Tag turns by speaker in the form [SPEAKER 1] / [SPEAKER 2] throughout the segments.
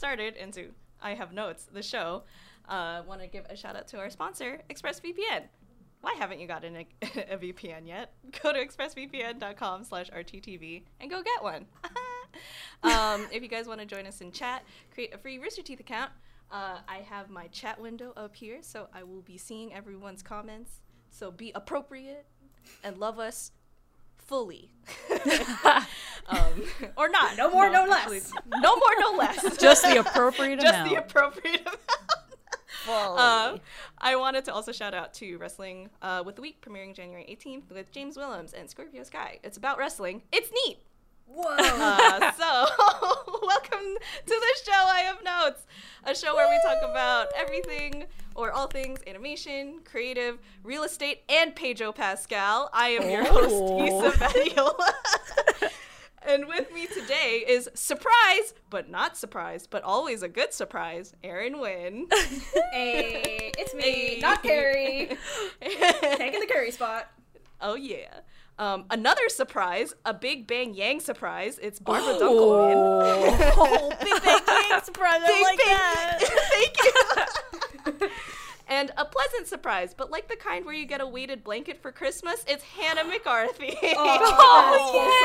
[SPEAKER 1] Started into I have notes, the show, uh, want to give a shout out to our sponsor, ExpressVPN. Why haven't you gotten a, a VPN yet? Go to expressvpn.com slash RTTV and go get one. um, if you guys want to join us in chat, create a free Rooster Teeth account. Uh, I have my chat window up here, so I will be seeing everyone's comments. So be appropriate and love us fully. um, or not.
[SPEAKER 2] No more, no less.
[SPEAKER 1] actually, no more, no less.
[SPEAKER 3] Just the appropriate
[SPEAKER 1] Just
[SPEAKER 3] amount.
[SPEAKER 1] the appropriate amount. Uh, I wanted to also shout out to Wrestling uh, with the Week, premiering January 18th with James Willems and Scorpio Sky. It's about wrestling. It's neat.
[SPEAKER 2] Whoa.
[SPEAKER 1] Uh, so, welcome to the show. I have notes, a show where we talk about everything or all things animation, creative, real estate, and Pedro Pascal. I am your host,
[SPEAKER 3] Oh.
[SPEAKER 1] Badiola. and with me today is surprise, but not surprise, but always a good surprise, Erin Winn.
[SPEAKER 2] hey, it's me,
[SPEAKER 1] Hey.
[SPEAKER 2] not Carrie. Taking the Carrie spot.
[SPEAKER 1] Oh yeah. Um, another surprise, a Big Bang Yang surprise. It's Barbara Dunkelman.
[SPEAKER 3] Oh, Big Bang Yang surprise! I like that.
[SPEAKER 1] Thank you. and a pleasant surprise, but like the kind where you get a weighted blanket for Christmas, it's Hannah McCarthy.
[SPEAKER 2] Oh,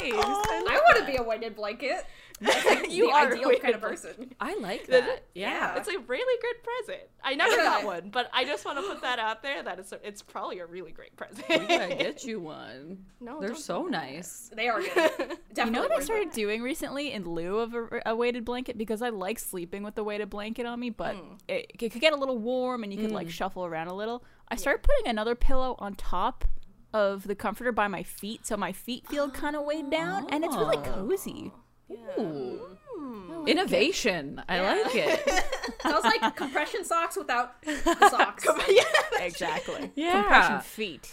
[SPEAKER 3] Nice.
[SPEAKER 2] I want to be a weighted blanket. That's like
[SPEAKER 1] You
[SPEAKER 2] the
[SPEAKER 1] are a
[SPEAKER 2] ideal
[SPEAKER 1] weighted
[SPEAKER 2] kind of person.
[SPEAKER 3] I like that.
[SPEAKER 1] it?
[SPEAKER 3] Yeah.
[SPEAKER 1] It's a really good present. I never got one, but I just want to put that out there. That it's, it's probably a really great present.
[SPEAKER 3] we gotta get you one.
[SPEAKER 1] No,
[SPEAKER 3] They're so nice.
[SPEAKER 2] They are good. Definitely
[SPEAKER 4] You know what I started
[SPEAKER 2] it.
[SPEAKER 4] doing recently in lieu of a, a weighted blanket because I like sleeping with a weighted blanket on me, but
[SPEAKER 1] Hmm.
[SPEAKER 4] it, it could get a little warm and you could like shuffle around a little. I started putting another pillow on top of the comforter by my feet, so my feet feel kind of weighed down, and it's really
[SPEAKER 3] Oh.
[SPEAKER 4] Cozy.
[SPEAKER 3] Ooh. Innovation. I like it.
[SPEAKER 2] Sounds like compression socks without the socks.
[SPEAKER 1] yeah.
[SPEAKER 4] Exactly.
[SPEAKER 3] Yeah.
[SPEAKER 4] Compression feet,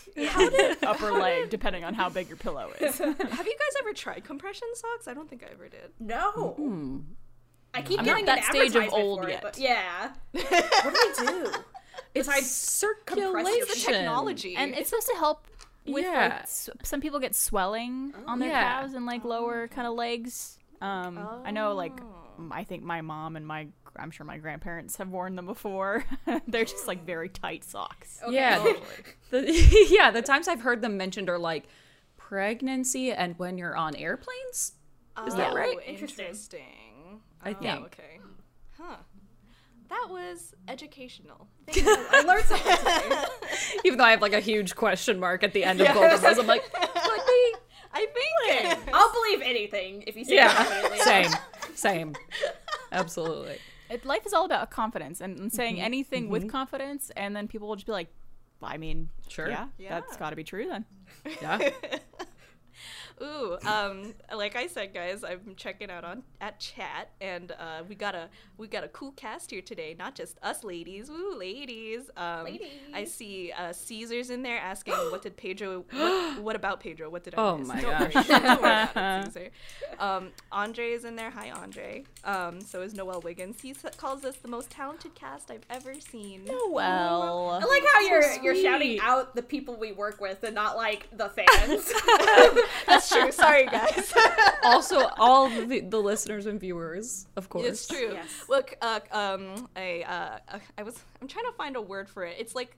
[SPEAKER 4] upper leg, depending on how big your pillow is.
[SPEAKER 1] Have you guys ever tried compression socks? I don't think I ever did.
[SPEAKER 2] No. I keep
[SPEAKER 4] I'm
[SPEAKER 2] getting
[SPEAKER 4] not
[SPEAKER 2] an
[SPEAKER 4] that stage of
[SPEAKER 2] advertisement
[SPEAKER 4] old
[SPEAKER 2] for it,
[SPEAKER 4] yet.
[SPEAKER 2] but yeah. what do they do?
[SPEAKER 3] It's
[SPEAKER 2] Besides
[SPEAKER 3] circulation.
[SPEAKER 1] It's the technology.
[SPEAKER 4] and it's supposed to help with
[SPEAKER 3] Yeah.
[SPEAKER 4] like s- some people get swelling on their
[SPEAKER 3] Yeah.
[SPEAKER 4] calves and like lower oh. kind of legs. Um, I know like I think my mom and my I'm sure my grandparents have worn them before. They're just like very tight socks.
[SPEAKER 2] Okay.
[SPEAKER 3] Yeah. The, yeah, the times I've heard them mentioned are like pregnancy and when you're on airplanes. Is that
[SPEAKER 1] Oh,
[SPEAKER 3] right?
[SPEAKER 2] Interesting.
[SPEAKER 1] Interesting.
[SPEAKER 3] I
[SPEAKER 1] Oh,
[SPEAKER 3] think.
[SPEAKER 1] okay. Huh. That was educational.
[SPEAKER 2] I learned something today.
[SPEAKER 3] Even though I have like a huge question mark at the end of both of those, I'm like, could be.
[SPEAKER 1] I think.
[SPEAKER 2] I'll believe anything if you say it
[SPEAKER 3] Yeah,
[SPEAKER 2] confidently.
[SPEAKER 3] same, same, absolutely.
[SPEAKER 4] It, life is all about confidence and, and saying anything
[SPEAKER 3] Mm-hmm.
[SPEAKER 4] with confidence, and then people will just be like, I mean,
[SPEAKER 3] Sure.
[SPEAKER 4] yeah,
[SPEAKER 1] Yeah.
[SPEAKER 4] that's got to be true then.
[SPEAKER 3] Yeah.
[SPEAKER 1] Ooh, um, like I said, guys, I'm checking out on at chat, and uh, we got a we got a cool cast here today. Not just us ladies, woo, ladies. Um,
[SPEAKER 2] Ladies.
[SPEAKER 1] I see uh, Caesar's in there asking, "What did Pedro? What, what about Pedro? What did I
[SPEAKER 3] Oh
[SPEAKER 1] miss?"
[SPEAKER 3] my
[SPEAKER 1] Don't worry,
[SPEAKER 3] gosh.
[SPEAKER 1] don't worry about it, Caesar. Um, Andre is in there. Hi, Andre. Um, so is Noel Wiggins. He calls us the most talented cast I've ever seen.
[SPEAKER 4] Noel,
[SPEAKER 2] I like how you're you're shouting out the people we work with and not like the fans.
[SPEAKER 1] That's true. Sorry, guys.
[SPEAKER 3] also, all the, the listeners and viewers, of course.
[SPEAKER 1] It's true.
[SPEAKER 2] Yes.
[SPEAKER 1] Look, uh, um, I, uh, uh, I was, I'm trying to find a word for it. It's like,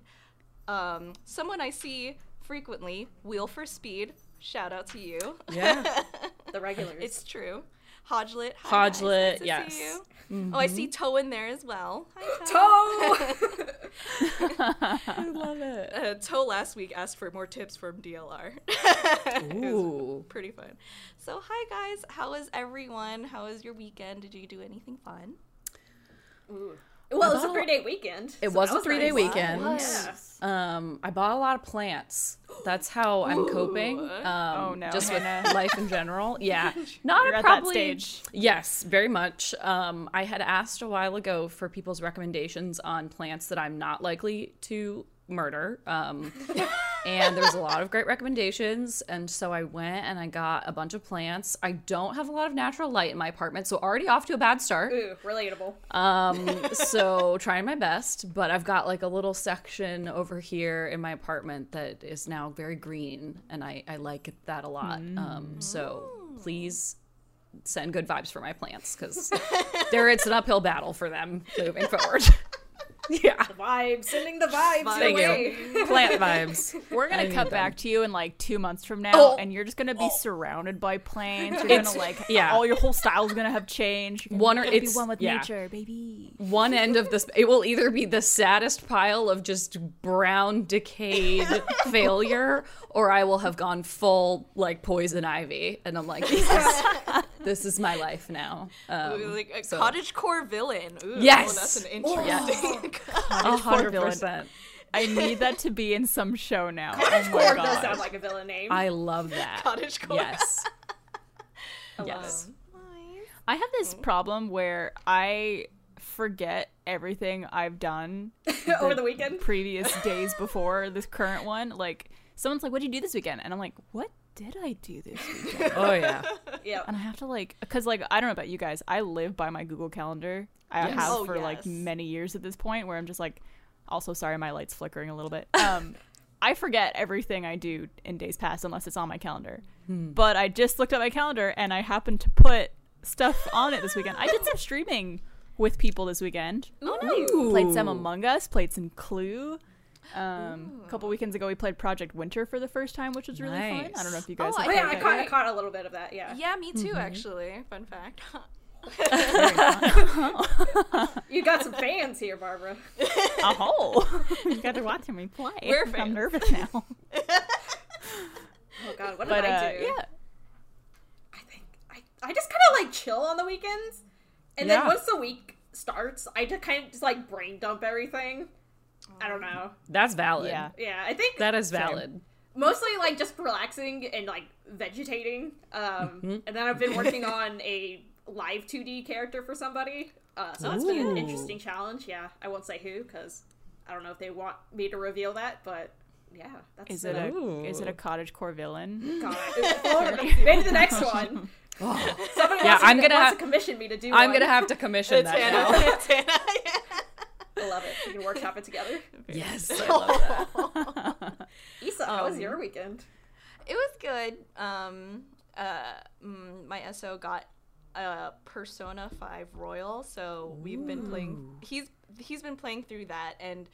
[SPEAKER 1] um, someone I see frequently. Wheel for Speed. Shout out to you.
[SPEAKER 3] Yeah.
[SPEAKER 2] the regulars.
[SPEAKER 1] it's true. Hodgelet. hi, guys.
[SPEAKER 3] Hodgelet,
[SPEAKER 1] Nice to see
[SPEAKER 3] yes.
[SPEAKER 1] You. Oh, I see Toe in there as well. Hi,
[SPEAKER 2] toe.
[SPEAKER 3] I love it.
[SPEAKER 1] Uh, Toe last week asked for more tips from DLR.
[SPEAKER 3] Ooh.
[SPEAKER 1] pretty fun. So, hi guys. How is everyone? How was your weekend? Did you do anything fun?
[SPEAKER 2] Ooh. Well, it was a
[SPEAKER 3] a
[SPEAKER 2] three day weekend.
[SPEAKER 3] It
[SPEAKER 2] so
[SPEAKER 3] was
[SPEAKER 2] that
[SPEAKER 3] a three day
[SPEAKER 2] nice.
[SPEAKER 3] weekend.
[SPEAKER 2] Yeah.
[SPEAKER 3] Um, I bought a lot of plants. That's how I'm coping. Um,
[SPEAKER 4] Oh, no,
[SPEAKER 3] just with life in general. Yeah, not
[SPEAKER 4] You're
[SPEAKER 3] a
[SPEAKER 4] at that
[SPEAKER 3] probably.
[SPEAKER 4] stage.
[SPEAKER 3] Yes, very much. Um, I had asked a while ago for people's recommendations on plants that I'm not likely to murder. Um, and there was a lot of great recommendations, and so I went and I got a bunch of plants. I don't have a lot of natural light in my apartment, so already off to a bad start.
[SPEAKER 2] Ooh, relatable.
[SPEAKER 3] Um, so trying my best, but I've got like a little section over here in my apartment that is now very green, and I, I like that a lot. Um, so please send good vibes for my plants because there it's an uphill battle for them moving forward. yeah,
[SPEAKER 2] The vibes, sending the vibes.
[SPEAKER 1] Thank
[SPEAKER 2] your
[SPEAKER 3] you. plant vibes.
[SPEAKER 4] We're gonna
[SPEAKER 3] need
[SPEAKER 4] cut
[SPEAKER 3] them.
[SPEAKER 4] back to you in like two months from now,
[SPEAKER 3] Oh.
[SPEAKER 4] and you're just gonna be oh. surrounded by plants. You're gonna like,
[SPEAKER 3] yeah.
[SPEAKER 4] all your whole style's gonna have changed.
[SPEAKER 3] One or
[SPEAKER 4] be
[SPEAKER 3] it's
[SPEAKER 4] one with
[SPEAKER 3] yeah.
[SPEAKER 4] nature, baby.
[SPEAKER 3] One end of this, it will either be the saddest pile of just brown, decayed failure, or I will have gone full like poison ivy, and I'm like, this is, this is my life now. Um,
[SPEAKER 1] like a
[SPEAKER 3] so-
[SPEAKER 1] cottage core villain. Ooh,
[SPEAKER 3] Yes!
[SPEAKER 1] that's an interesting.
[SPEAKER 4] Villain.
[SPEAKER 3] percent.
[SPEAKER 4] I need that to be in some show now. Oh my
[SPEAKER 2] Core does sound like a villain name.
[SPEAKER 3] I love that.
[SPEAKER 1] cottage core.
[SPEAKER 3] Yes.
[SPEAKER 2] I
[SPEAKER 3] yes.
[SPEAKER 4] I have this problem where I forget everything I've done
[SPEAKER 2] Over the weekend.
[SPEAKER 4] previous days before this current one. Like, someone's like, "What did you do this weekend?" And I'm like, "What did I do this weekend?"
[SPEAKER 3] Oh yeah.
[SPEAKER 2] Yeah.
[SPEAKER 4] and I have to like, because like I don't know about you guys, I live by my Google Calendar. I
[SPEAKER 3] Yes.
[SPEAKER 4] have
[SPEAKER 1] Oh,
[SPEAKER 4] for like many years at this point, where I'm just like, also sorry, my light's flickering a little bit. Um, I forget everything I do in days past unless it's on my calendar. But I just looked at my calendar and I happened to put stuff on it this weekend. I did some streaming with people this weekend.
[SPEAKER 1] Oh nice.
[SPEAKER 4] Played some Among Us, played some Clue. Um, a couple weekends ago, we played Project Winter for the first time, which was really fun. I don't know if you guys.
[SPEAKER 1] Oh,
[SPEAKER 4] have
[SPEAKER 2] Oh, yeah, I
[SPEAKER 4] played
[SPEAKER 2] caught, I caught a little bit of that. Yeah.
[SPEAKER 1] Yeah, me too. Actually, fun fact.
[SPEAKER 2] You got some fans here, Barbara.
[SPEAKER 4] Oh, you got to watch me play.
[SPEAKER 1] We're
[SPEAKER 4] I'm
[SPEAKER 1] fans.
[SPEAKER 4] nervous now.
[SPEAKER 2] Oh God, what did
[SPEAKER 4] but
[SPEAKER 2] I
[SPEAKER 4] uh,
[SPEAKER 2] do?
[SPEAKER 4] yeah,
[SPEAKER 2] I think I, I just kind of like chill on the weekends, and then once the week starts, I just kind of just like brain dump everything. I don't know.
[SPEAKER 3] That's valid.
[SPEAKER 4] yeah.
[SPEAKER 2] Yeah, I think
[SPEAKER 3] That is valid.
[SPEAKER 2] mostly like just relaxing and like vegetating. Um,
[SPEAKER 3] Mm-hmm.
[SPEAKER 2] and then I've been working on a live 2D character for somebody. Uh, so that's been an interesting challenge. Yeah, I won't say who because I don't know if they want me to reveal that, but yeah, that's
[SPEAKER 4] Is it a is it a cottage core villain?
[SPEAKER 2] God. Maybe the next one. Somebody
[SPEAKER 3] Yeah,
[SPEAKER 2] wants,
[SPEAKER 3] I'm gonna
[SPEAKER 2] wants
[SPEAKER 3] have-
[SPEAKER 2] to commission me to do.
[SPEAKER 3] I'm
[SPEAKER 2] one.
[SPEAKER 3] gonna have to commission
[SPEAKER 1] It's
[SPEAKER 3] that now.
[SPEAKER 1] Hannah. It's Hannah. Yeah.
[SPEAKER 2] I love it. We can workshop it together.
[SPEAKER 3] Yes, I love that.
[SPEAKER 2] Yssa, how was
[SPEAKER 1] Um,
[SPEAKER 2] your weekend?
[SPEAKER 1] It was good. Um, uh, mm, my SO got a Persona 5 Royal, so we've been playing. He's he's been playing through that, and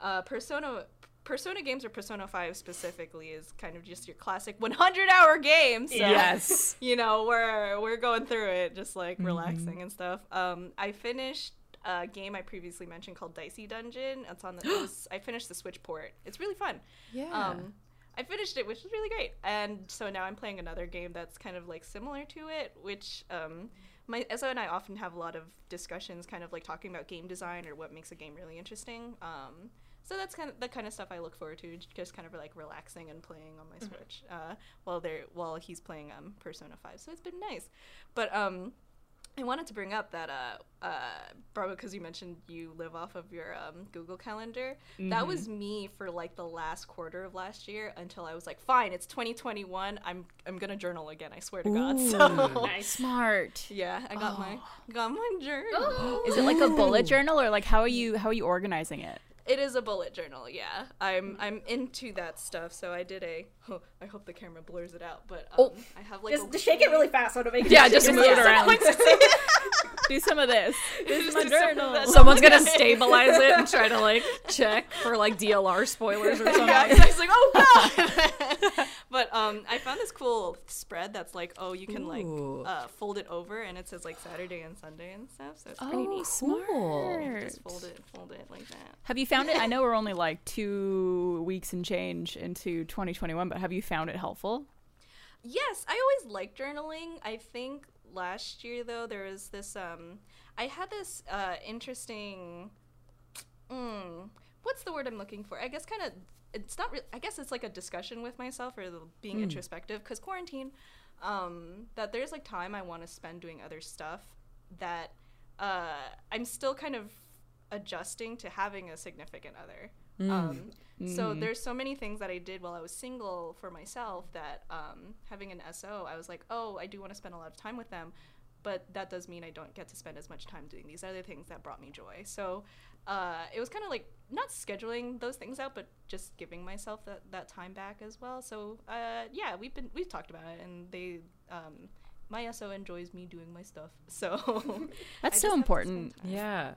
[SPEAKER 1] uh, Persona Persona games or Persona 5 specifically is kind of just your classic 100 hour game. So,
[SPEAKER 3] Yes.
[SPEAKER 1] you know, we're we're going through it, just like relaxing and stuff. Um, I finished a game I previously mentioned called Dicey Dungeon. It's on the. it was- I finished the Switch port. It's really fun.
[SPEAKER 3] Yeah.
[SPEAKER 1] Um, I finished it, which was really great. And so now I'm playing another game that's kind of like similar to it, which um, my Ezra and I often have a lot of discussions, kind of like talking about game design or what makes a game really interesting. Um, so that's kind of the kind of stuff I look forward to, just kind of like relaxing and playing on my Switch uh, while they're while he's playing um, Persona Five. So it's been nice, but um. I wanted to bring up that, uh, uh, Barbara, because you mentioned you live off of your um, Google Calendar. That was me for like the last quarter of last year until I was like, fine, it's 2021. I'm I'm gonna journal again. I swear to God. So
[SPEAKER 2] Nice.
[SPEAKER 4] Smart.
[SPEAKER 1] yeah, I got my got my journal.
[SPEAKER 4] Is it like a bullet journal or like how are you how are you organizing it?
[SPEAKER 1] It is a bullet journal. Yeah, I'm I'm into that stuff. So I did a. Oh, I hope the camera blurs it out, but um, I have like
[SPEAKER 2] Just,
[SPEAKER 1] a
[SPEAKER 2] shake it really fast so to make it.
[SPEAKER 3] Yeah, just move it around.
[SPEAKER 4] Do some of this. This is my
[SPEAKER 1] Just some
[SPEAKER 4] journal.
[SPEAKER 3] Someone's gonna stabilize it and try to like check for like DLR spoilers or something.
[SPEAKER 1] yeah, it's like, oh god. but um, I found this cool spread that's like, oh, you can like uh, fold it over, and it says like Saturday and Sunday and stuff. So it's pretty
[SPEAKER 4] Oh,
[SPEAKER 1] neat.
[SPEAKER 4] smart.
[SPEAKER 1] Just fold it, fold it like that.
[SPEAKER 4] Have you found it? I know we're only like two weeks and change into 2021, but have you found it helpful?
[SPEAKER 1] Yes, I always like journaling. I think last year though there was this um I had this uh interesting mm, what's the word I'm looking for? I guess kind of it's not. Re- I guess it's like a discussion with myself or being introspective because quarantine. Um, that there's like time I want to spend doing other stuff that uh, I'm still kind of adjusting to having a significant other. Um, So there's so many things that I did while I was single for myself that um, having an SO, I was like, oh, I do want to spend a lot of time with them, but that does mean I don't get to spend as much time doing these other things that brought me joy. So uh, it was kind of like not scheduling those things out, but just giving myself that, that time back as well. So uh, yeah, we've been we've talked about it, and they. Um, my SO enjoys me doing my stuff, so
[SPEAKER 4] That's so important.
[SPEAKER 3] Yeah.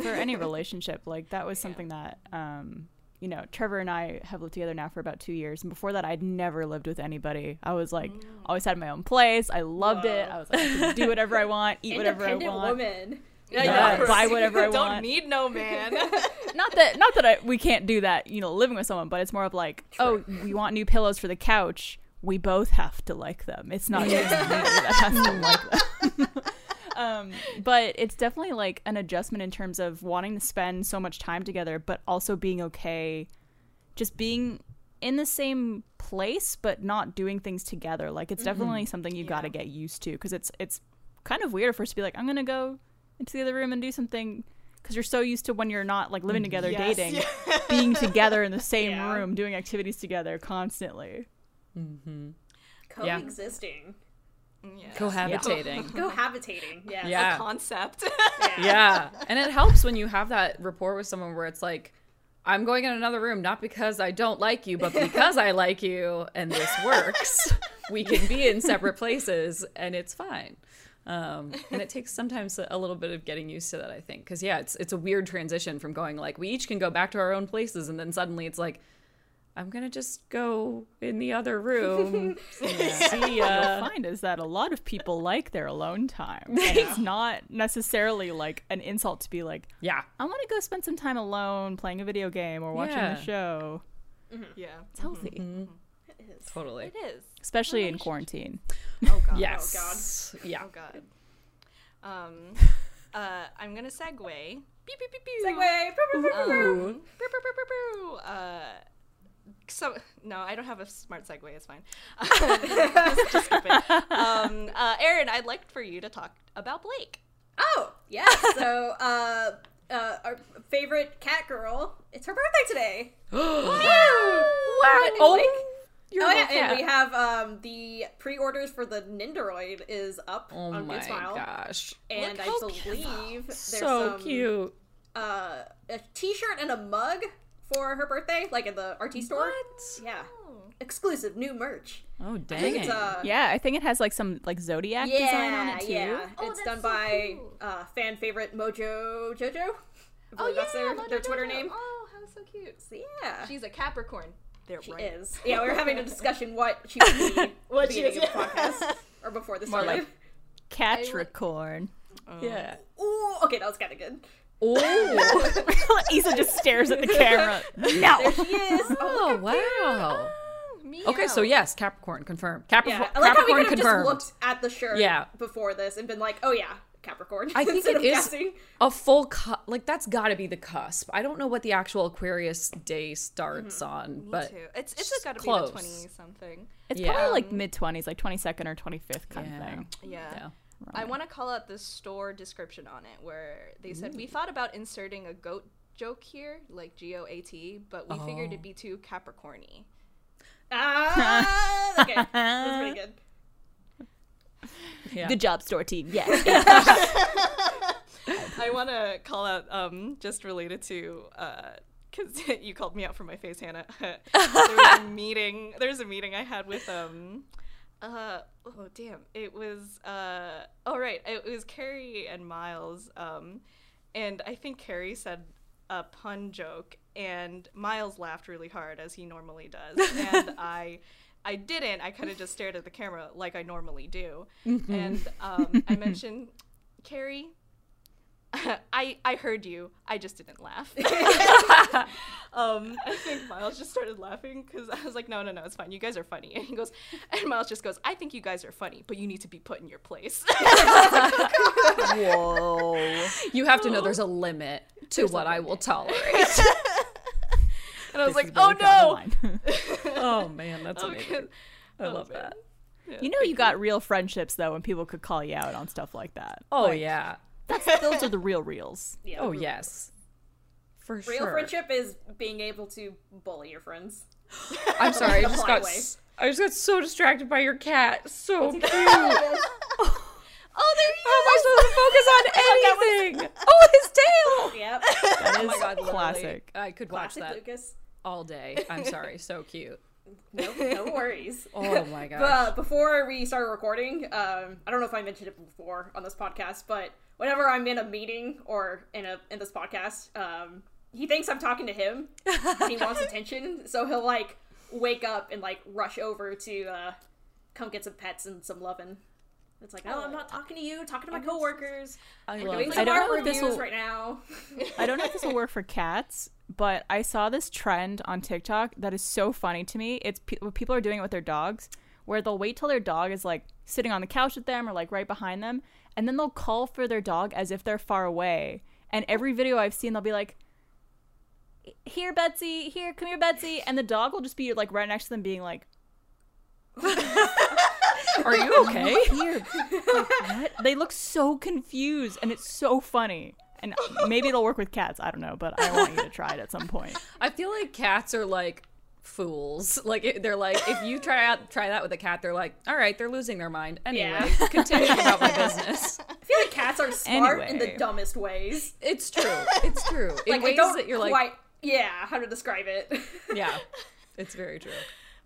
[SPEAKER 4] For any relationship like that was something that um you know trevor and i have lived together now for about two years. And before that i'd never lived with anybody. I was like always had my own place. I loved it. I was like i can do whatever i want eat whatever i want.
[SPEAKER 2] woman.
[SPEAKER 1] Yeah,
[SPEAKER 4] Yeah,
[SPEAKER 1] yeah,
[SPEAKER 4] buy whatever I
[SPEAKER 1] Don't
[SPEAKER 4] want.
[SPEAKER 1] need no man.
[SPEAKER 4] not that not that I, we can't do that you know living with someone but it's more of like oh we want new pillows for the couch. We both have to like them. It's not just me that has to like them um, but it's definitely like an adjustment in terms of wanting to spend so much time together but also being okay just being in the same place but not doing things together like it's mm-hmm. definitely something you got to get used to because it's it's kind of weird for us to be like i'm gonna go into the other room and do something because you're so used to when you're not like living mm, together
[SPEAKER 1] Yes.
[SPEAKER 4] dating being together in the same
[SPEAKER 2] Yeah.
[SPEAKER 4] room doing activities together constantly mm-hmm.
[SPEAKER 2] Coexisting.
[SPEAKER 1] Yeah.
[SPEAKER 3] Cohabitating.
[SPEAKER 2] Cohabitating. Yeah.
[SPEAKER 3] Yeah.
[SPEAKER 1] Concept.
[SPEAKER 3] yeah. And it helps when you have that rapport with someone where it's like, I'm going in another room not because I don't like you, but because I like you and this works. we can be in separate places and it's fine. Um, and it takes sometimes a, a little bit of getting used to that, I think. Because, yeah, it's, it's a weird transition from going like, we each can go back to our own places. And then suddenly it's like, I'm going to just go in the other room. See ya.
[SPEAKER 4] you'll find is that a lot of people like their alone time. And it's not necessarily like an insult to be like,
[SPEAKER 3] Yeah.
[SPEAKER 4] I want to go spend some time alone playing a video game or watching
[SPEAKER 3] Yeah.
[SPEAKER 4] a show.
[SPEAKER 1] yeah.
[SPEAKER 4] It's healthy,
[SPEAKER 2] It is.
[SPEAKER 3] Totally.
[SPEAKER 1] It is.
[SPEAKER 4] especially in quarantine.
[SPEAKER 1] Oh god.
[SPEAKER 3] Yes. Yeah.
[SPEAKER 1] Oh god. Um. Uh. I'm gonna segue. Beep beep beep beep.
[SPEAKER 2] Segue.
[SPEAKER 1] Um. Uh. So no, I don't have a smart segue. It's fine. just, just skip it. Um, uh, Erin, I'd like for you to talk about Blake.
[SPEAKER 2] Oh, yeah. So, uh, uh, our favorite cat girl, it's her birthday today.
[SPEAKER 3] What?
[SPEAKER 2] Oh,
[SPEAKER 3] you're
[SPEAKER 2] oh, yeah,
[SPEAKER 3] cat.
[SPEAKER 2] and we have um, the pre-orders for the Nendoroid is up
[SPEAKER 3] Oh
[SPEAKER 2] on
[SPEAKER 3] my
[SPEAKER 2] Good Smile,
[SPEAKER 3] gosh.
[SPEAKER 2] and
[SPEAKER 1] Look
[SPEAKER 2] I
[SPEAKER 1] how
[SPEAKER 2] believe there's
[SPEAKER 3] So
[SPEAKER 2] some,
[SPEAKER 3] cute.
[SPEAKER 2] Uh, a T-shirt and a mug for her birthday, like at the RT store.
[SPEAKER 3] What?
[SPEAKER 2] Yeah, exclusive new merch.
[SPEAKER 3] Oh
[SPEAKER 2] I
[SPEAKER 3] dang
[SPEAKER 2] think
[SPEAKER 3] it.
[SPEAKER 2] it's uh,
[SPEAKER 4] Yeah, I think it has like some like zodiac
[SPEAKER 2] yeah,
[SPEAKER 4] design on it too.
[SPEAKER 2] yeah.
[SPEAKER 1] Oh,
[SPEAKER 2] it's done
[SPEAKER 1] so
[SPEAKER 2] by
[SPEAKER 1] cool.
[SPEAKER 2] uh, fan favorite Mojo Jojo. I
[SPEAKER 1] Oh
[SPEAKER 2] believe
[SPEAKER 1] yeah,
[SPEAKER 2] that's their,
[SPEAKER 1] Mojo
[SPEAKER 2] their Twitter
[SPEAKER 1] Jojo.
[SPEAKER 2] name.
[SPEAKER 1] Oh, how so cute.
[SPEAKER 2] So, yeah.
[SPEAKER 1] She's a Capricorn. They're
[SPEAKER 2] She
[SPEAKER 1] right.
[SPEAKER 2] is. Yeah, we were having a discussion what she would be at the
[SPEAKER 1] What she is,
[SPEAKER 2] of the podcast or before this
[SPEAKER 4] More
[SPEAKER 2] started.
[SPEAKER 4] like Catricorn.
[SPEAKER 3] yeah.
[SPEAKER 2] Ooh, okay, that was kind of good.
[SPEAKER 3] Oh.
[SPEAKER 4] Yssa just stares at the camera.
[SPEAKER 2] There
[SPEAKER 4] No.
[SPEAKER 2] she is.
[SPEAKER 3] oh, oh wow. Okay, so yes, Capricorn confirmed. Capricorn,
[SPEAKER 2] Yeah, I like how we
[SPEAKER 3] Capricorn
[SPEAKER 2] could have just
[SPEAKER 3] confirmed.
[SPEAKER 2] looked at the shirt
[SPEAKER 3] Yeah.
[SPEAKER 2] before this and been like, oh yeah, Capricorn.
[SPEAKER 3] I think
[SPEAKER 2] instead
[SPEAKER 3] it
[SPEAKER 2] of
[SPEAKER 3] is
[SPEAKER 2] guessing.
[SPEAKER 3] a full cu- like that's got to be the cusp. I don't know what the actual Aquarius day starts mm-hmm. on,
[SPEAKER 1] Me
[SPEAKER 3] but
[SPEAKER 1] too. It's it's
[SPEAKER 3] just
[SPEAKER 1] got to be
[SPEAKER 3] close.
[SPEAKER 1] the twenty something.
[SPEAKER 4] It's
[SPEAKER 3] Yeah.
[SPEAKER 4] probably like mid twenties, like twenty second or twenty fifth kind
[SPEAKER 3] Yeah.
[SPEAKER 4] of thing.
[SPEAKER 1] Yeah.
[SPEAKER 3] Yeah.
[SPEAKER 1] I want to call out the store description on it where they said we thought about inserting a goat joke here, like G O A T, but we figured
[SPEAKER 3] Oh.
[SPEAKER 1] it'd be too Capricorny.
[SPEAKER 2] Ah, okay, that's pretty good.
[SPEAKER 3] Yeah.
[SPEAKER 4] Good job, store team. Yes.
[SPEAKER 1] I want to call out um just related to because you called me out for my face, Hannah. there was a meeting. There's a meeting I had with um. Uh oh damn. It was uh oh right. It was Carrie and Miles um and I think Carrie said a pun joke and Miles laughed really hard as he normally does and I I didn't. I kind of just stared at the camera like I normally do. And um I mentioned Carrie I I heard you. I just didn't laugh. um, I think Miles just started laughing because I was like, no, no, no, it's fine. You guys are funny. And he goes, and Miles just goes, I think you guys are funny, but you need to be put in your place.
[SPEAKER 4] Whoa.
[SPEAKER 3] You have to know there's a limit. to what I will tolerate.
[SPEAKER 1] And I was
[SPEAKER 4] This
[SPEAKER 1] like,
[SPEAKER 4] is
[SPEAKER 1] oh
[SPEAKER 4] we draw the
[SPEAKER 1] no.
[SPEAKER 3] oh man, that's
[SPEAKER 1] Okay.
[SPEAKER 3] amazing. I
[SPEAKER 1] Oh,
[SPEAKER 3] love
[SPEAKER 1] man.
[SPEAKER 3] that.
[SPEAKER 4] you know, you got real friendships though, when people could call you out on stuff like that.
[SPEAKER 3] Oh
[SPEAKER 4] Like,
[SPEAKER 3] yeah.
[SPEAKER 4] That's those are the real reels.
[SPEAKER 2] Yeah.
[SPEAKER 3] Oh yes. For sure.
[SPEAKER 2] Real
[SPEAKER 3] sure.
[SPEAKER 2] friendship is being able to bully your friends.
[SPEAKER 3] I'm sorry. I just got.
[SPEAKER 2] way.
[SPEAKER 3] s- I just got so distracted by your cat. So cute.
[SPEAKER 1] Oh, there
[SPEAKER 3] How am I supposed to focus on anything? oh, his tail.
[SPEAKER 2] yep.
[SPEAKER 4] That is
[SPEAKER 3] Oh my god, literally,
[SPEAKER 4] classic.
[SPEAKER 3] I could watch
[SPEAKER 2] Classic
[SPEAKER 3] that
[SPEAKER 2] Lucas.
[SPEAKER 3] all day. I'm sorry. So cute.
[SPEAKER 2] No, no worries.
[SPEAKER 3] Oh my gosh.
[SPEAKER 2] But uh, before we started recording, um, I don't know if I mentioned it before on this podcast, but whenever I'm in a meeting or in a in this podcast, um, he thinks I'm talking to him. and he wants attention, so he'll like wake up and like rush over to uh, come get some pets and some loving. It's like, oh, I'm not talking to you, talking to my coworkers.
[SPEAKER 3] I
[SPEAKER 2] I'm
[SPEAKER 3] love
[SPEAKER 2] doing
[SPEAKER 4] I don't
[SPEAKER 2] art
[SPEAKER 4] know if this
[SPEAKER 2] reviews
[SPEAKER 4] will-
[SPEAKER 2] right now.
[SPEAKER 4] I don't know if this will work for cats, but I saw this trend on TikTok that is so funny to me. It's pe- what people are doing it with their dogs, where they'll wait till their dog is like sitting on the couch with them or like right behind them, and then they'll call for their dog as if they're far away. And every video I've seen, they'll be like, "Here, Betsy. Here, come here, Betsy," and the dog will just be like right next to them, being like,
[SPEAKER 3] Are you okay?
[SPEAKER 4] "Here." Like, what? They look so confused, and it's so funny. And maybe it'll work with cats. I don't know, but I want you to try it at some point.
[SPEAKER 3] I feel like cats are like fools. Like it- they're like if you try out try that with a cat, they're like, all right, they're losing their mind. Anyway,
[SPEAKER 2] Yeah.
[SPEAKER 3] continue about my business.
[SPEAKER 2] I feel like cats are smart in the dumbest ways.
[SPEAKER 3] It's true. It's true. In
[SPEAKER 2] Like I
[SPEAKER 3] ways that you're like,
[SPEAKER 2] quite yeah how to describe it.
[SPEAKER 3] yeah, it's very true.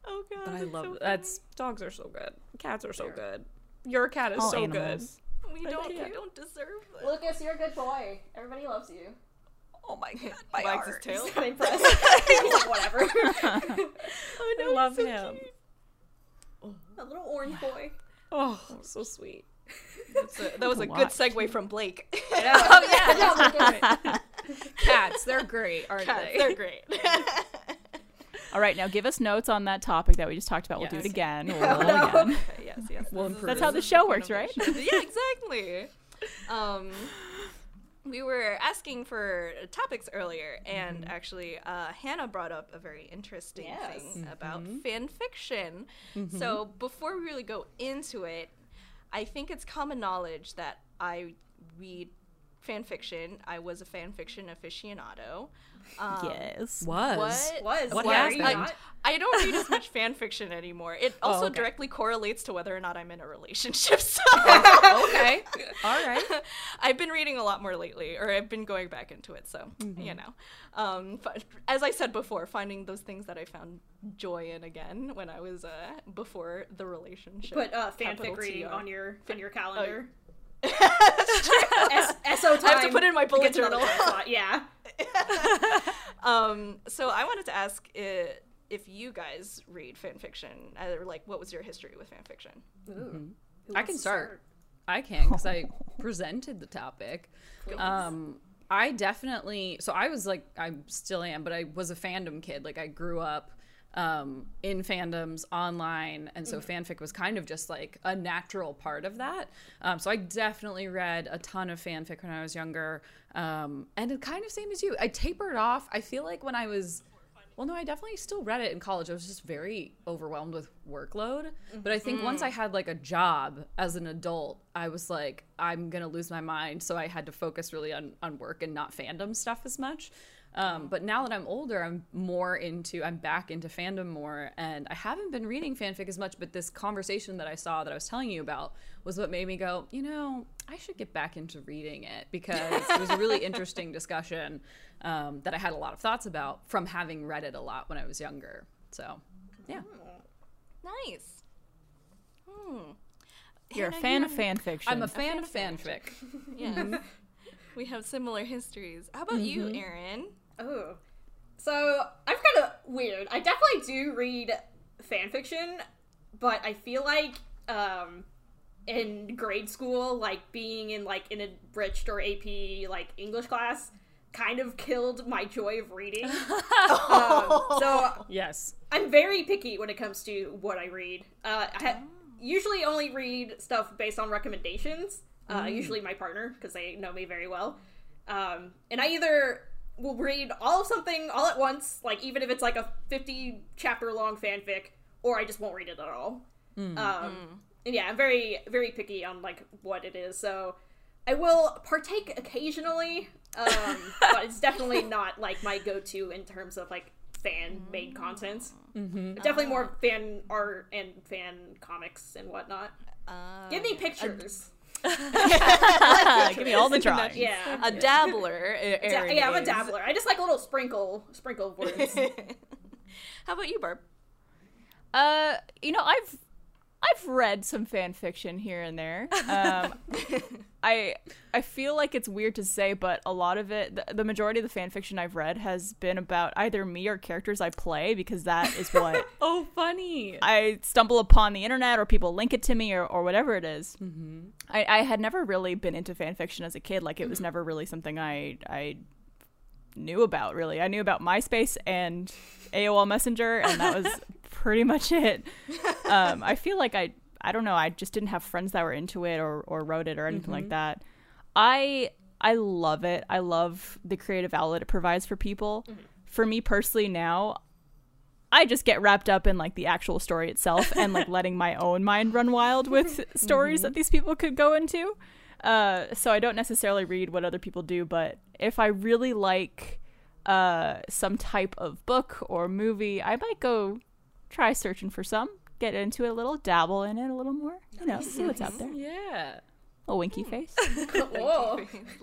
[SPEAKER 1] Oh god.
[SPEAKER 3] But I love
[SPEAKER 1] so
[SPEAKER 3] that's dogs are so good. Cats are so good. Your cat is
[SPEAKER 4] All
[SPEAKER 3] so
[SPEAKER 4] animals.
[SPEAKER 1] funny. We don't. We don't deserve this.
[SPEAKER 2] Lucas, you're a good boy. Everybody loves you.
[SPEAKER 3] Good. Oh my god, my
[SPEAKER 1] Wags
[SPEAKER 3] heart.
[SPEAKER 1] his tail.
[SPEAKER 2] Not impressed. He's like, whatever.
[SPEAKER 3] I love him.
[SPEAKER 2] a little orange boy.
[SPEAKER 3] Oh, so sweet.
[SPEAKER 1] That's a- that was a good segue from Blake.
[SPEAKER 2] oh yeah, Lucas.
[SPEAKER 3] Cats, they're great, aren't they?
[SPEAKER 1] They're great.
[SPEAKER 4] All right, now give us notes on that topic that we just talked about. We'll do it again. We'll roll again.
[SPEAKER 1] yes, yes.
[SPEAKER 3] We'll improve.
[SPEAKER 4] That's how the show works, right?
[SPEAKER 1] yeah, exactly. Um, we were asking for topics earlier, and mm-hmm. actually, uh, Hannah brought up a very interesting
[SPEAKER 2] Yes.
[SPEAKER 1] thing mm-hmm. about fan fiction. Mm-hmm. So before we really go into it, I think it's common knowledge that I read fan fiction. I was a fan fiction aficionado. Um,
[SPEAKER 4] yes.
[SPEAKER 3] Was.
[SPEAKER 1] What?
[SPEAKER 2] Was
[SPEAKER 3] What
[SPEAKER 2] why are
[SPEAKER 3] happened?
[SPEAKER 2] you
[SPEAKER 1] I,
[SPEAKER 2] not?
[SPEAKER 1] I don't read as much fan fiction anymore. It also
[SPEAKER 3] okay.
[SPEAKER 1] directly correlates to whether or not I'm in a relationship. So
[SPEAKER 3] okay. All right.
[SPEAKER 1] I've been reading a lot more lately, or I've been going back into it. So you know, um, f- as I said before, finding those things that I found joy in again when I was uh, before the relationship.
[SPEAKER 2] Put uh,
[SPEAKER 1] Capital
[SPEAKER 2] fanfic reading on your on your calendar.
[SPEAKER 1] That's true.
[SPEAKER 2] S- SO time.
[SPEAKER 1] I have to put in my bullet
[SPEAKER 2] get to another
[SPEAKER 1] journal.
[SPEAKER 2] Yeah.
[SPEAKER 1] um, so I wanted to ask i if you guys read fan fiction, or like, what was your history with fan fiction?
[SPEAKER 2] Ooh. Who
[SPEAKER 3] I can
[SPEAKER 2] to
[SPEAKER 3] start. I can because I presented the topic. Um, I definitely. So I was like, I still am, but I was a fandom kid. Like I grew up um, in fandoms online, and so fanfic was kind of just like a natural part of that. Um, so I definitely read a ton of fanfic when I was younger, um, and kind of same as you. I tapered off. I feel like when I was well, no, I definitely still read it in college. I was just very overwhelmed with workload. But I think once I had like a job as an adult, I was like, I'm gonna lose my mind. So I had to focus really on on work and not fandom stuff as much. Um, but now that I'm older, I'm more into, I'm back into fandom more, and I haven't been reading fanfic as much. But this conversation that I saw that I was telling you about was what made me go, you know, I should get back into reading it because it was a really interesting discussion um, that I had a lot of thoughts about from having read it a lot when I was younger. So, yeah.
[SPEAKER 1] Nice. Hmm.
[SPEAKER 4] You're a fan
[SPEAKER 1] you
[SPEAKER 4] of fan fiction.
[SPEAKER 3] I'm a fan of fanfic.
[SPEAKER 1] Yeah. we have similar histories. How about you,
[SPEAKER 3] Mm-hmm.
[SPEAKER 1] Erin?
[SPEAKER 2] Oh. So I'm kind of weird. I definitely do read fan fiction, but I feel like um, in grade school, like being in like an enriched or AP like English class, kind of killed my joy of reading. um, so
[SPEAKER 3] Yes.
[SPEAKER 2] I'm very picky when it comes to what I read. Uh, I ha- usually only read stuff based on recommendations. Uh, Usually my partner, because they know me very well. Um, and I either will read all of something all at once, like even if it's like a 50 chapter long fanfic, or I just won't read it at all. Um, and yeah, I'm very, very picky on like what it is. So I will partake occasionally, um, but it's definitely not like my go to in terms of like fan made content. Mm-hmm. Definitely more fan art and fan comics and whatnot. Uh, Give me pictures.
[SPEAKER 4] Give me all the drawings.
[SPEAKER 2] yeah.
[SPEAKER 1] a dabbler.
[SPEAKER 2] Da- yeah, I'm a dabbler. I just like a little sprinkle, sprinkle words.
[SPEAKER 1] How about you, Barb?
[SPEAKER 4] Uh, you know, I've I've read some fan fiction here and there. Um, I I feel like it's weird to say, but a lot of it, the, the majority of the fan fiction I've read has been about either me or characters I play because that is what
[SPEAKER 3] Oh, funny.
[SPEAKER 4] I stumble upon the internet or people link it to me or, or whatever it is. I, I had never really been into fan fiction as a kid. Like it was never really something I I knew about really. I knew about MySpace and AOL Messenger and that was pretty much it. Um, I feel like I I don't know, I just didn't have friends that were into it or, or wrote it or anything like that. I I love it. I love the creative outlet it provides for people. For me personally now, I just get wrapped up in like the actual story itself and like letting my own mind run wild with stories that these people could go into. Uh, so I don't necessarily read what other people do, but if I really like uh, some type of book or movie, I might go try searching for some, get into it a little, dabble in it a little more, you know, see what's out there.
[SPEAKER 3] Yeah.
[SPEAKER 4] A winky face.
[SPEAKER 2] Whoa.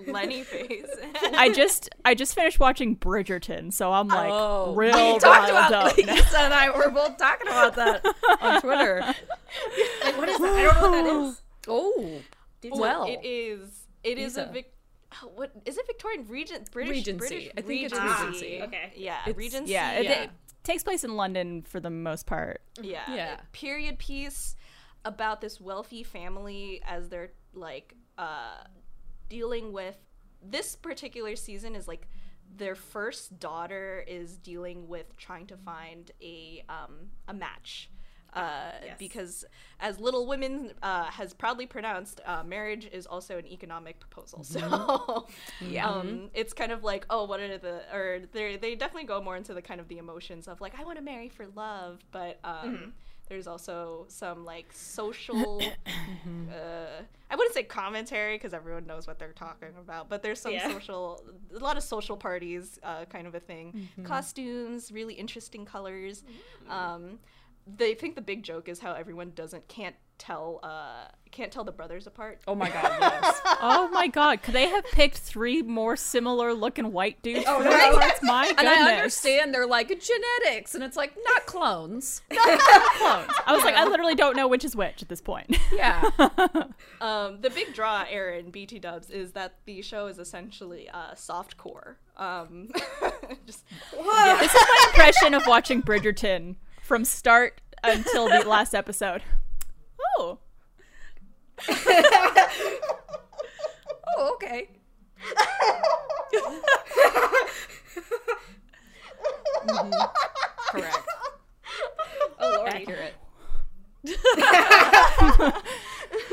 [SPEAKER 1] Lenny face.
[SPEAKER 4] I just I just finished watching Bridgerton, so I'm like
[SPEAKER 3] Oh,
[SPEAKER 4] real
[SPEAKER 3] we talked about
[SPEAKER 4] up.
[SPEAKER 3] Lisa and I were both talking about that on Twitter.
[SPEAKER 2] Like, what is that? I don't know what that is.
[SPEAKER 3] Oh, well,
[SPEAKER 1] it is. It is a Vic. oh, What is it? Victorian Regent British
[SPEAKER 3] Regency.
[SPEAKER 1] British
[SPEAKER 3] I think it's
[SPEAKER 2] Ah,
[SPEAKER 3] Regency.
[SPEAKER 2] okay.
[SPEAKER 1] Yeah,
[SPEAKER 3] It's-
[SPEAKER 1] Regency.
[SPEAKER 4] Yeah, it,
[SPEAKER 3] Yeah.
[SPEAKER 4] It takes place in London for the most part.
[SPEAKER 1] yeah,
[SPEAKER 3] Yeah.
[SPEAKER 1] Period piece about this wealthy family as they're like uh, dealing with this particular season is like their first daughter is dealing with trying to find a um, a match. Uh,
[SPEAKER 2] Yes.
[SPEAKER 1] Because, as Little Women uh, has proudly pronounced, uh, marriage is also an economic proposal. So,
[SPEAKER 4] Yeah.
[SPEAKER 1] um, it's kind of like, oh, what are the, or they they definitely go more into the kind of the emotions of like, I want to marry for love, but um, there's also some like social, uh, I wouldn't say commentary because everyone knows what they're talking about, but there's some
[SPEAKER 2] Yeah.
[SPEAKER 1] social, a lot of social parties, uh, kind of a thing. Costumes, really interesting colors. Um, they think the big joke is how everyone doesn't can't tell uh can't tell the brothers apart.
[SPEAKER 3] oh my god, yes.
[SPEAKER 4] oh my god, could they have picked three more similar looking white dudes?
[SPEAKER 2] Oh,
[SPEAKER 4] for
[SPEAKER 2] no.
[SPEAKER 4] their parts? My goodness.
[SPEAKER 3] And I understand they're like genetics, and it's like not clones.
[SPEAKER 4] Clones. I was like, I literally don't know which is which at this point.
[SPEAKER 3] Yeah.
[SPEAKER 1] Um, the big draw, Erin BT Dubs, is that the show is essentially uh, soft core. Um, just
[SPEAKER 4] this is my impression of watching Bridgerton from start until the last episode. Oh.
[SPEAKER 3] Oh, okay. Mhm. Correct.
[SPEAKER 2] Oh lordy.
[SPEAKER 3] Accurate.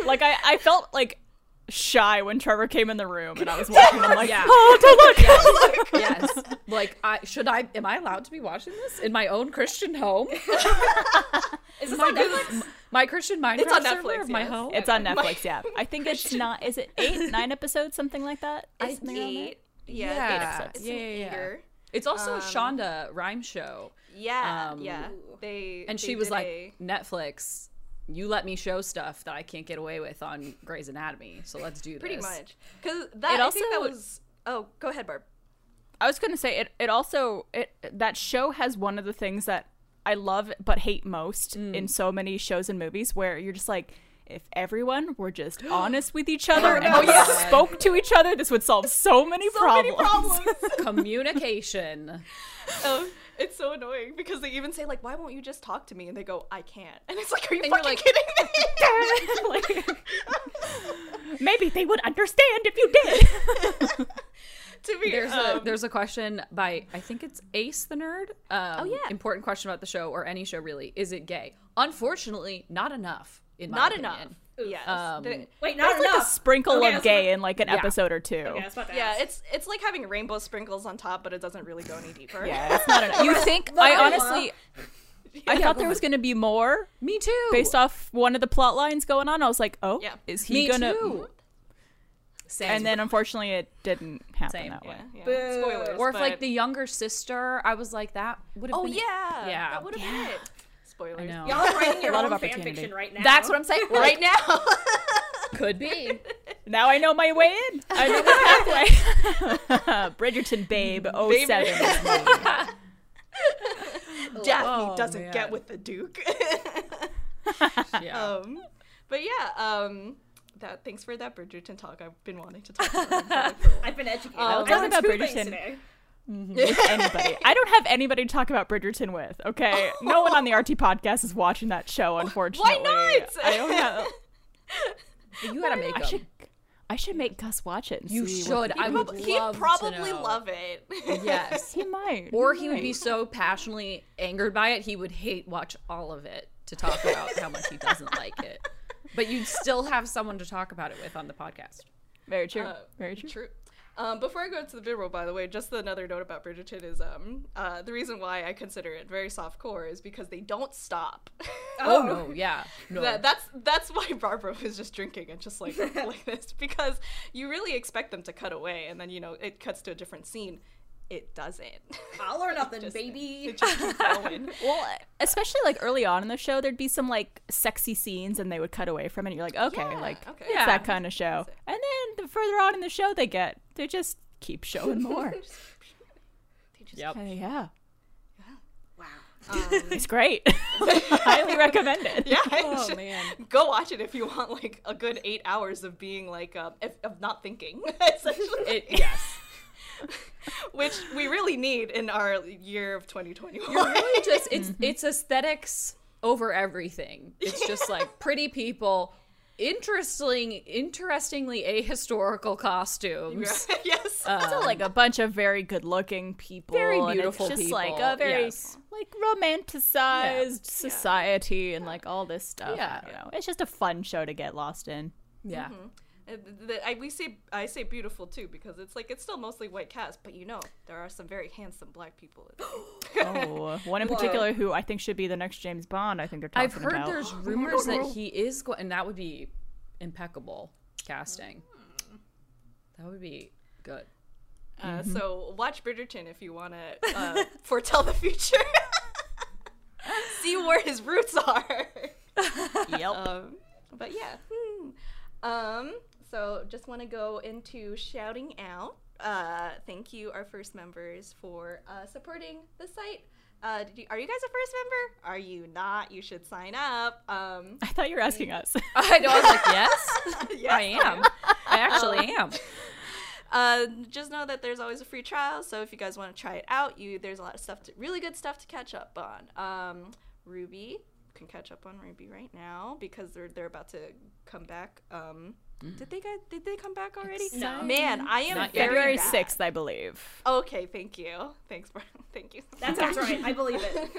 [SPEAKER 4] Like I, I felt like shy when Trevor came in the room and I was watching. I'm like,
[SPEAKER 3] Yeah.
[SPEAKER 4] oh, don't look.
[SPEAKER 3] Yes. Like, I should I? Am I allowed to be watching this in my own Christian home?
[SPEAKER 2] Is this on Netflix?
[SPEAKER 3] My Christian Minecraft
[SPEAKER 1] it's
[SPEAKER 3] on
[SPEAKER 1] Netflix,
[SPEAKER 3] of my home.
[SPEAKER 4] It's on Netflix, yeah. I think it's not. Is it eight, nine episodes, something like that?
[SPEAKER 1] it's
[SPEAKER 4] Something around there?
[SPEAKER 1] eight. Yeah,
[SPEAKER 3] Yeah.
[SPEAKER 1] it's,
[SPEAKER 4] episodes.
[SPEAKER 1] it's
[SPEAKER 3] Yeah, yeah, yeah. It's also
[SPEAKER 1] Um,
[SPEAKER 3] a Shonda Rhimes show,
[SPEAKER 1] Yeah,
[SPEAKER 3] Um,
[SPEAKER 1] yeah. They
[SPEAKER 3] and
[SPEAKER 1] they
[SPEAKER 3] she was like,
[SPEAKER 1] a-
[SPEAKER 3] Netflix. You let me show stuff that I can't get away with on Grey's Anatomy, so let's do this.
[SPEAKER 1] pretty much because that
[SPEAKER 4] It
[SPEAKER 1] I think that
[SPEAKER 4] also-
[SPEAKER 1] was. Oh, go ahead, Barb.
[SPEAKER 4] I was gonna say it. It also it that show has one of the things that I love but hate most mm. in so many shows and movies, where you're just like, if everyone were just honest with each other oh, and
[SPEAKER 3] no.
[SPEAKER 4] just spoke to each other, this would solve so many problems.
[SPEAKER 3] Communication.
[SPEAKER 1] Oh, it's so annoying because they even say like, "Why won't you just talk to me?" And they go, "I can't." And it's like, "Are you
[SPEAKER 3] And
[SPEAKER 1] fucking
[SPEAKER 3] like-
[SPEAKER 1] kidding me?"
[SPEAKER 4] Like, maybe they would understand if you did.
[SPEAKER 1] to be
[SPEAKER 3] There's
[SPEAKER 1] um,
[SPEAKER 3] a there's a question by I think it's Ace the nerd. Um,
[SPEAKER 1] Oh, yeah.
[SPEAKER 3] Important question about the show or any show really. Is it gay? Unfortunately, not enough. In my
[SPEAKER 1] not
[SPEAKER 3] opinion.
[SPEAKER 1] enough. Yes.
[SPEAKER 3] Um,
[SPEAKER 1] The-
[SPEAKER 2] Wait, not
[SPEAKER 4] There's like a
[SPEAKER 2] enough.
[SPEAKER 4] sprinkle
[SPEAKER 2] Okay,
[SPEAKER 4] of gay
[SPEAKER 2] about-
[SPEAKER 4] in like an
[SPEAKER 3] Yeah.
[SPEAKER 4] episode or two.
[SPEAKER 2] Okay, I was about to
[SPEAKER 1] yeah,
[SPEAKER 2] ask.
[SPEAKER 1] it's it's like having rainbow sprinkles on top, but it doesn't really go any deeper.
[SPEAKER 4] Yeah, it's not enough. You think? I honestly, I thought there was going to be more
[SPEAKER 3] Me too.
[SPEAKER 4] based off one of the plot lines going on. I was like, oh,
[SPEAKER 1] Yeah.
[SPEAKER 4] is he gonna?
[SPEAKER 3] Same.
[SPEAKER 4] And then unfortunately, it didn't happen
[SPEAKER 3] Same.
[SPEAKER 4] that way.
[SPEAKER 1] Yeah, yeah. Spoilers.
[SPEAKER 3] or if like the younger sister, I was like that would have
[SPEAKER 1] Oh
[SPEAKER 3] been
[SPEAKER 1] yeah.
[SPEAKER 3] Yeah.
[SPEAKER 1] That would have been it. Spoilers.
[SPEAKER 3] I know.
[SPEAKER 2] Y'all are writing your
[SPEAKER 4] A lot
[SPEAKER 2] own
[SPEAKER 4] of
[SPEAKER 2] fan fiction right now.
[SPEAKER 3] That's what I'm saying.
[SPEAKER 1] Right now.
[SPEAKER 3] Could be.
[SPEAKER 4] Now I know my way in. I know my pathway. Bridgerton, babe, 07 is me.
[SPEAKER 1] Daphne
[SPEAKER 3] Oh,
[SPEAKER 1] doesn't
[SPEAKER 3] man.
[SPEAKER 1] get with the Duke.
[SPEAKER 3] Yeah.
[SPEAKER 1] um, but yeah. Um, that thanks for that Bridgerton talk. I've been wanting to talk about it for a while.
[SPEAKER 2] I've been educated.
[SPEAKER 1] Um,
[SPEAKER 2] I
[SPEAKER 4] talk
[SPEAKER 2] learned
[SPEAKER 4] about Bridgerton.
[SPEAKER 2] things today.
[SPEAKER 4] with anybody. I don't have anybody to talk about Bridgerton with. Okay, no one on the RT podcast is watching that show. Unfortunately, Why
[SPEAKER 1] not?
[SPEAKER 4] I don't have.
[SPEAKER 3] you gotta make
[SPEAKER 4] I
[SPEAKER 3] them.
[SPEAKER 4] should. I should make Gus watch it. And
[SPEAKER 3] You
[SPEAKER 4] see
[SPEAKER 3] should. I
[SPEAKER 1] He'd
[SPEAKER 3] would
[SPEAKER 1] prob- he'd
[SPEAKER 3] love to
[SPEAKER 1] probably
[SPEAKER 3] know.
[SPEAKER 1] love it.
[SPEAKER 3] Yes.
[SPEAKER 4] he might.
[SPEAKER 3] Or he would be so passionately angered by it, he would hate watch all of it to talk about how much he doesn't like it. But you'd still have someone to talk about it with on the podcast.
[SPEAKER 4] very true.
[SPEAKER 1] Uh,
[SPEAKER 4] very true.
[SPEAKER 1] True. Um, before I go into the roll, by the way, just another note about Bridgerton is um, uh, the reason why I consider it very soft core is because they don't stop.
[SPEAKER 3] Oh, no, yeah. No.
[SPEAKER 1] that, that's that's why Barbara was just drinking and just like like this because you really expect them to cut away and then you know it cuts to a different scene. It doesn't.
[SPEAKER 2] All or nothing,
[SPEAKER 1] Just-
[SPEAKER 2] baby.
[SPEAKER 1] it just.
[SPEAKER 4] Well, especially like early on in the show, there'd be some like sexy scenes, and they would cut away from it. And you're like, okay,
[SPEAKER 1] Yeah,
[SPEAKER 4] like
[SPEAKER 1] okay.
[SPEAKER 4] it's
[SPEAKER 3] Yeah.
[SPEAKER 4] that kind of show. And then the further on in the show they get, they just keep showing more.
[SPEAKER 1] They just-
[SPEAKER 3] Yep.
[SPEAKER 4] Uh, yeah,
[SPEAKER 2] Wow.
[SPEAKER 4] it's great. Highly recommend it.
[SPEAKER 1] Yeah,
[SPEAKER 3] Oh,
[SPEAKER 1] should-
[SPEAKER 3] man.
[SPEAKER 1] go watch it if you want like a good eight hours of being like um, if, of not thinking essentially.
[SPEAKER 3] It, yes.
[SPEAKER 1] which we really need in our year of 2021.
[SPEAKER 3] You're really just it's it's aesthetics over everything. It's just like pretty people, interesting, interestingly ahistorical costumes.
[SPEAKER 1] yes.
[SPEAKER 4] Um, also, like a bunch of very good-looking people,
[SPEAKER 3] Very
[SPEAKER 4] and it's
[SPEAKER 3] beautiful
[SPEAKER 4] just
[SPEAKER 3] people,
[SPEAKER 4] like a very
[SPEAKER 3] yes.
[SPEAKER 4] like romanticized society and like all this stuff.
[SPEAKER 3] Yeah.
[SPEAKER 4] you know, it's just a fun show to get lost in.
[SPEAKER 3] Yeah.
[SPEAKER 1] The- I, we say I say beautiful too because it's like it's still mostly white cast, but you know there are some very handsome black people. in.
[SPEAKER 4] Oh, one in particular who I think should be the next James Bond. I think they're talking
[SPEAKER 3] I've heard
[SPEAKER 4] about.
[SPEAKER 3] there's rumors that he is going, and that would be impeccable casting. That would be good.
[SPEAKER 1] Uh, So watch Bridgerton if you want to uh, foretell the future. See where his roots are.
[SPEAKER 4] Yep.
[SPEAKER 1] Um, but yeah. hmm. Um, so just want to go into shouting out. Uh, thank you, our first members, for uh, supporting the site. Uh, did you, are you guys a first member? Are you not? You should sign up. Um,
[SPEAKER 4] I thought you were asking us.
[SPEAKER 3] I know. I was like, yes,
[SPEAKER 1] yes,
[SPEAKER 3] I am. I actually am.
[SPEAKER 1] Uh, just know that there's always a free trial. So if you guys want to try it out, you there's a lot of stuff, to, really good stuff to catch up on. Um, Ruby can catch up on RWBY right now because they're they're about to come back. Um, did they get did they come back already?
[SPEAKER 2] No.
[SPEAKER 1] Man, I am
[SPEAKER 3] Not
[SPEAKER 4] February sixth, I believe.
[SPEAKER 1] Okay, thank you. Thanks, Brian. Thank you.
[SPEAKER 2] That sounds right. I believe it.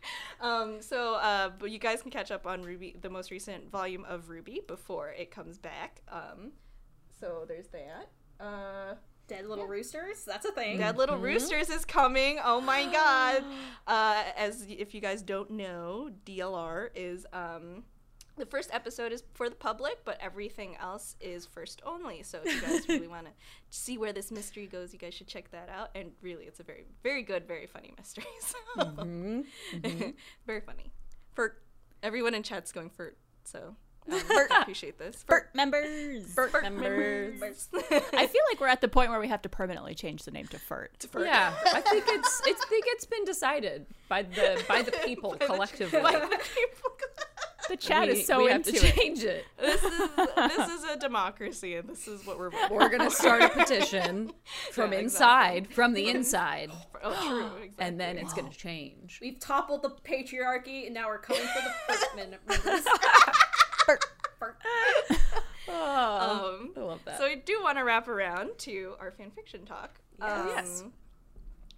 [SPEAKER 1] um, so, uh, but you guys can catch up on RWBY, the most recent volume of RWBY, before it comes back. Um, so there's that. Uh,
[SPEAKER 2] Dead little roosters. That's a thing.
[SPEAKER 1] Dead Little Roosters is coming. Oh my god. Uh, as if you guys don't know, DLR is um the first episode is for the public, but everything else is first only. So if you guys really want to see where this mystery goes, you guys should check that out. And really, it's a very, very good, very funny mystery. So very funny. For everyone in chat's going for so um, I appreciate this. For
[SPEAKER 4] Bert members.
[SPEAKER 3] Bert members.
[SPEAKER 4] I feel like we're at the point where we have to permanently change the name to Fert.
[SPEAKER 3] Yeah, I think it's it's think it's been decided by the by the people collectively.
[SPEAKER 4] The chat
[SPEAKER 3] we,
[SPEAKER 4] is so
[SPEAKER 3] we
[SPEAKER 4] into
[SPEAKER 3] have to
[SPEAKER 4] it.
[SPEAKER 3] change it.
[SPEAKER 1] this is this is a democracy, and this is what we're.
[SPEAKER 3] We're gonna start a petition from
[SPEAKER 1] Yeah,
[SPEAKER 3] inside, from the inside,
[SPEAKER 1] Oh, true. Exactly.
[SPEAKER 3] and then it's gonna change.
[SPEAKER 2] We've toppled the patriarchy, and now we're coming for the Bertman members.
[SPEAKER 4] Bert.
[SPEAKER 2] Bert.
[SPEAKER 1] Um,
[SPEAKER 3] I love that.
[SPEAKER 1] So I do want to wrap around to our fanfiction talk. Um,
[SPEAKER 3] Yes.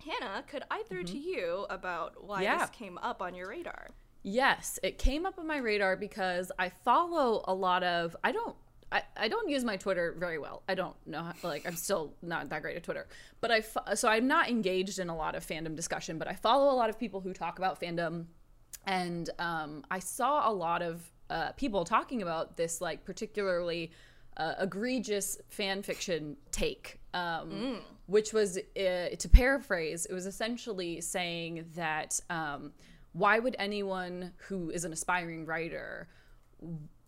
[SPEAKER 1] Hannah, could I throw to you about why
[SPEAKER 3] Yeah.
[SPEAKER 1] this came up on your radar?
[SPEAKER 3] Yes, it came up on my radar because I follow a lot of I don't I, I don't use my Twitter very well. I don't know how, like I'm still not that great at Twitter. But I so I'm not engaged in a lot of fandom discussion, but I follow a lot of people who talk about fandom and um, I saw a lot of uh, people talking about this like particularly uh, egregious fan fiction take, um, which was uh, to paraphrase, it was essentially saying that um, why would anyone who is an aspiring writer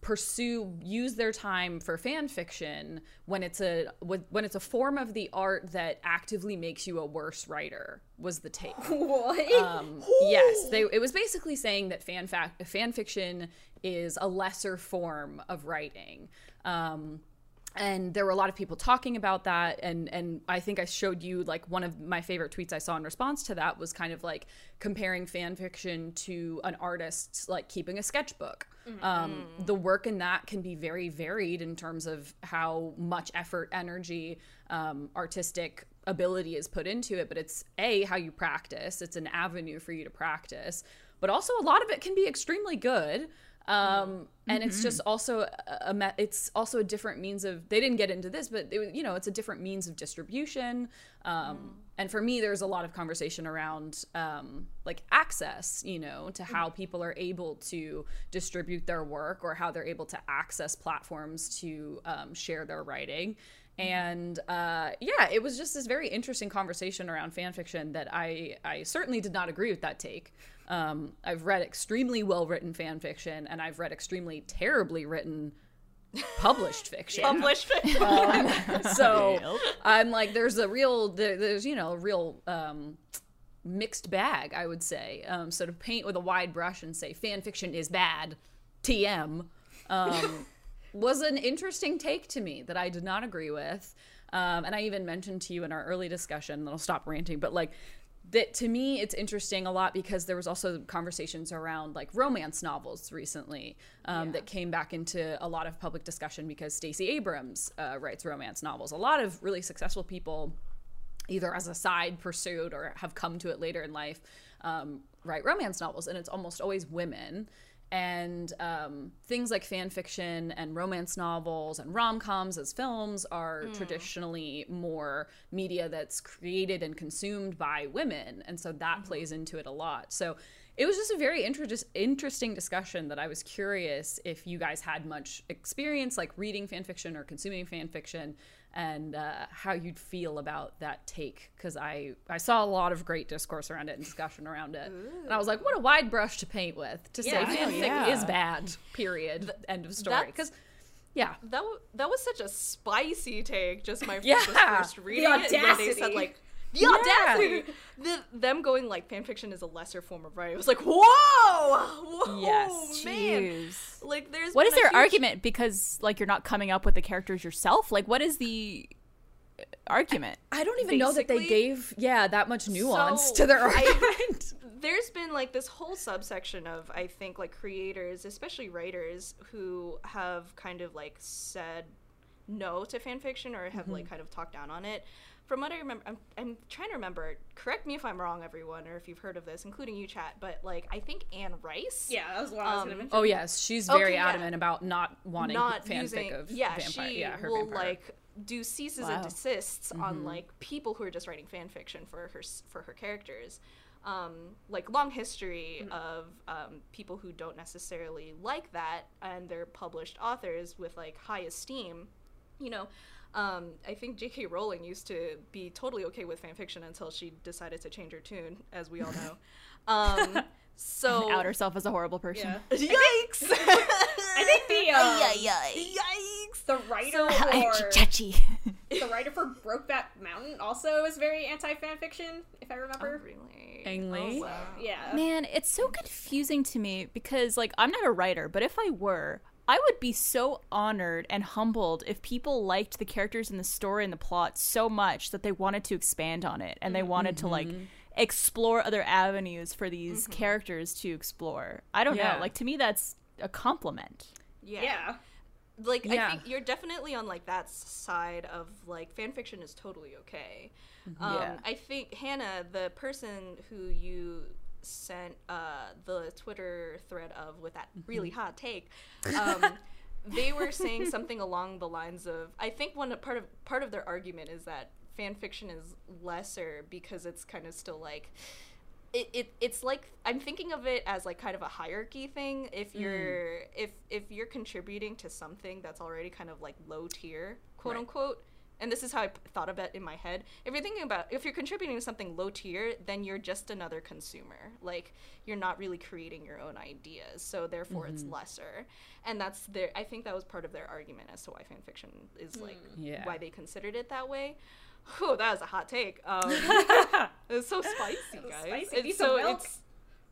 [SPEAKER 3] pursue use their time for fan fiction when it's a when it's a form of the art that actively makes you a worse writer was the take
[SPEAKER 2] What?
[SPEAKER 3] um, yes, they, it was basically saying that fan fac- fan fiction is a lesser form of writing. Um, and there were a lot of people talking about that and and I think I showed you like one of my favorite tweets I saw in response to that was kind of like comparing fan fiction to an artist like keeping a sketchbook. Um, the work in that can be very varied in terms of how much effort, energy, um, artistic ability is put into it, but it's a how you practice. It's an avenue for you to practice, but also a lot of it can be extremely good. Um, and it's just also a, a it's also a different means of they didn't get into this, but it, you know it's a different means of distribution. Um, and for me, there's a lot of conversation around um, like access, you know, to how people are able to distribute their work or how they're able to access platforms to um, share their writing. And uh, yeah it was just this very interesting conversation around fan fiction that i i certainly did not agree with that take um, i've read extremely well written fan fiction and i've read extremely terribly written published fiction
[SPEAKER 1] Published. Fiction.
[SPEAKER 3] So i'm like there's a real there, there's you know a real um mixed bag i would say um so to paint with a wide brush and say fan fiction is bad tm um was an interesting take to me that i did not agree with um and i even mentioned to you in our early discussion and i'll stop ranting but like that to me it's interesting a lot because there was also conversations around like romance novels recently um, that came back into a lot of public discussion because Stacey Abrams uh, writes romance novels. A lot of really successful people, either as a side pursuit or have come to it later in life, um, write romance novels, and it's almost always women. And um, things like fan fiction and romance novels and rom coms as films are traditionally more media that's created and consumed by women. And so that plays into it a lot. So it was just a very inter- interesting discussion that I was curious if you guys had much experience like reading fan fiction or consuming fan fiction and uh, how you'd feel about that take because I, I saw a lot of great discourse around it and discussion around it and i was like what a wide brush to paint with to say
[SPEAKER 2] Yeah.
[SPEAKER 3] fanfic
[SPEAKER 4] yeah.
[SPEAKER 3] is bad period end of story because yeah
[SPEAKER 1] That w- that was such a spicy take. Just my
[SPEAKER 3] Yeah.
[SPEAKER 1] first reading it, and then they said like the audacity, the, them going like fanfiction is a lesser form of writing. It was like whoa, whoa,
[SPEAKER 3] Yes.
[SPEAKER 1] man.
[SPEAKER 4] Jeez.
[SPEAKER 1] Like there's
[SPEAKER 4] What is their
[SPEAKER 1] huge-
[SPEAKER 4] argument? Because like you're not coming up with the characters yourself. Like what is the uh, argument?
[SPEAKER 3] i don't even know that they gave yeah that much nuance
[SPEAKER 1] So,
[SPEAKER 3] to their
[SPEAKER 1] I-
[SPEAKER 3] argument
[SPEAKER 1] there's been like this whole subsection of I think like creators, especially writers, who have kind of like said no to fan fiction or have like kind of talked down on it. From what I remember, I'm, I'm trying to remember. Correct me if I'm wrong, everyone, or if you've heard of this, including you, chat. But like, I think Anne Rice,
[SPEAKER 2] Yeah, that was what I was gonna
[SPEAKER 1] Um,
[SPEAKER 2] mention.
[SPEAKER 3] oh yes she's very
[SPEAKER 1] Okay, yeah.
[SPEAKER 3] adamant about not wanting
[SPEAKER 1] not
[SPEAKER 3] fanfic
[SPEAKER 1] using,
[SPEAKER 3] of
[SPEAKER 1] yeah,
[SPEAKER 3] vampire
[SPEAKER 1] she
[SPEAKER 3] yeah her
[SPEAKER 1] will
[SPEAKER 3] vampire.
[SPEAKER 1] like do ceases
[SPEAKER 4] Wow.
[SPEAKER 1] and desists on
[SPEAKER 3] Mm-hmm.
[SPEAKER 1] like people who are just writing fan fiction for her for her characters. Um, like long history
[SPEAKER 3] Mm-hmm.
[SPEAKER 1] of um, people who don't necessarily like that and they're published authors with like high esteem. You know, um, I think J.K. Rowling used to be totally okay with fan fiction until she decided to change her tune, as we all know. Um, so
[SPEAKER 4] Out herself as a horrible person.
[SPEAKER 2] yeah.
[SPEAKER 1] Yikes!
[SPEAKER 2] I think the um,
[SPEAKER 1] Yikes!
[SPEAKER 2] the writer
[SPEAKER 4] Ay,
[SPEAKER 2] for
[SPEAKER 4] chachi.
[SPEAKER 2] the writer for Brokeback Mountain also is very anti fan fiction, if I
[SPEAKER 1] Oh,
[SPEAKER 2] remember.
[SPEAKER 1] really?
[SPEAKER 3] Ang Lee?
[SPEAKER 1] Oh, wow.
[SPEAKER 2] Yeah.
[SPEAKER 4] Man, it's so confusing to me because like I'm not a writer, but if I were, I would be so honored and humbled if people liked the characters in the story and the plot so much that they wanted to expand on it and they wanted to like explore other avenues for these characters to explore. I don't
[SPEAKER 3] Yeah.
[SPEAKER 4] know. Like to me that's a compliment.
[SPEAKER 1] Yeah.
[SPEAKER 2] Yeah.
[SPEAKER 1] like I think you're definitely on like that side of like fan fiction is totally okay. Um,
[SPEAKER 4] Mm-hmm. Yeah.
[SPEAKER 1] I think Hannah, the person who you sent uh, the Twitter thread of with that
[SPEAKER 4] Mm-hmm.
[SPEAKER 1] really hot take, um, they were saying something along the lines of I think one part of part of their argument is that fan fiction is lesser because it's kind of still like it, it it's like I'm thinking of it as like kind of a hierarchy thing. If you're if if you're contributing to something that's already kind of like low tier, quote
[SPEAKER 3] Right.
[SPEAKER 1] unquote, and this is how I p- thought of it in my head. If you're thinking about if you're contributing to something low tier, then you're just another consumer. Like you're not really creating your own ideas, so therefore it's lesser. And that's their. I think that was part of their argument as to why fan fiction is like
[SPEAKER 3] Yeah.
[SPEAKER 1] why they considered it that way. Whew, that was a hot take. Um, it's so spicy, guys.
[SPEAKER 2] spicy.
[SPEAKER 1] It's
[SPEAKER 2] Need
[SPEAKER 1] so
[SPEAKER 2] milk.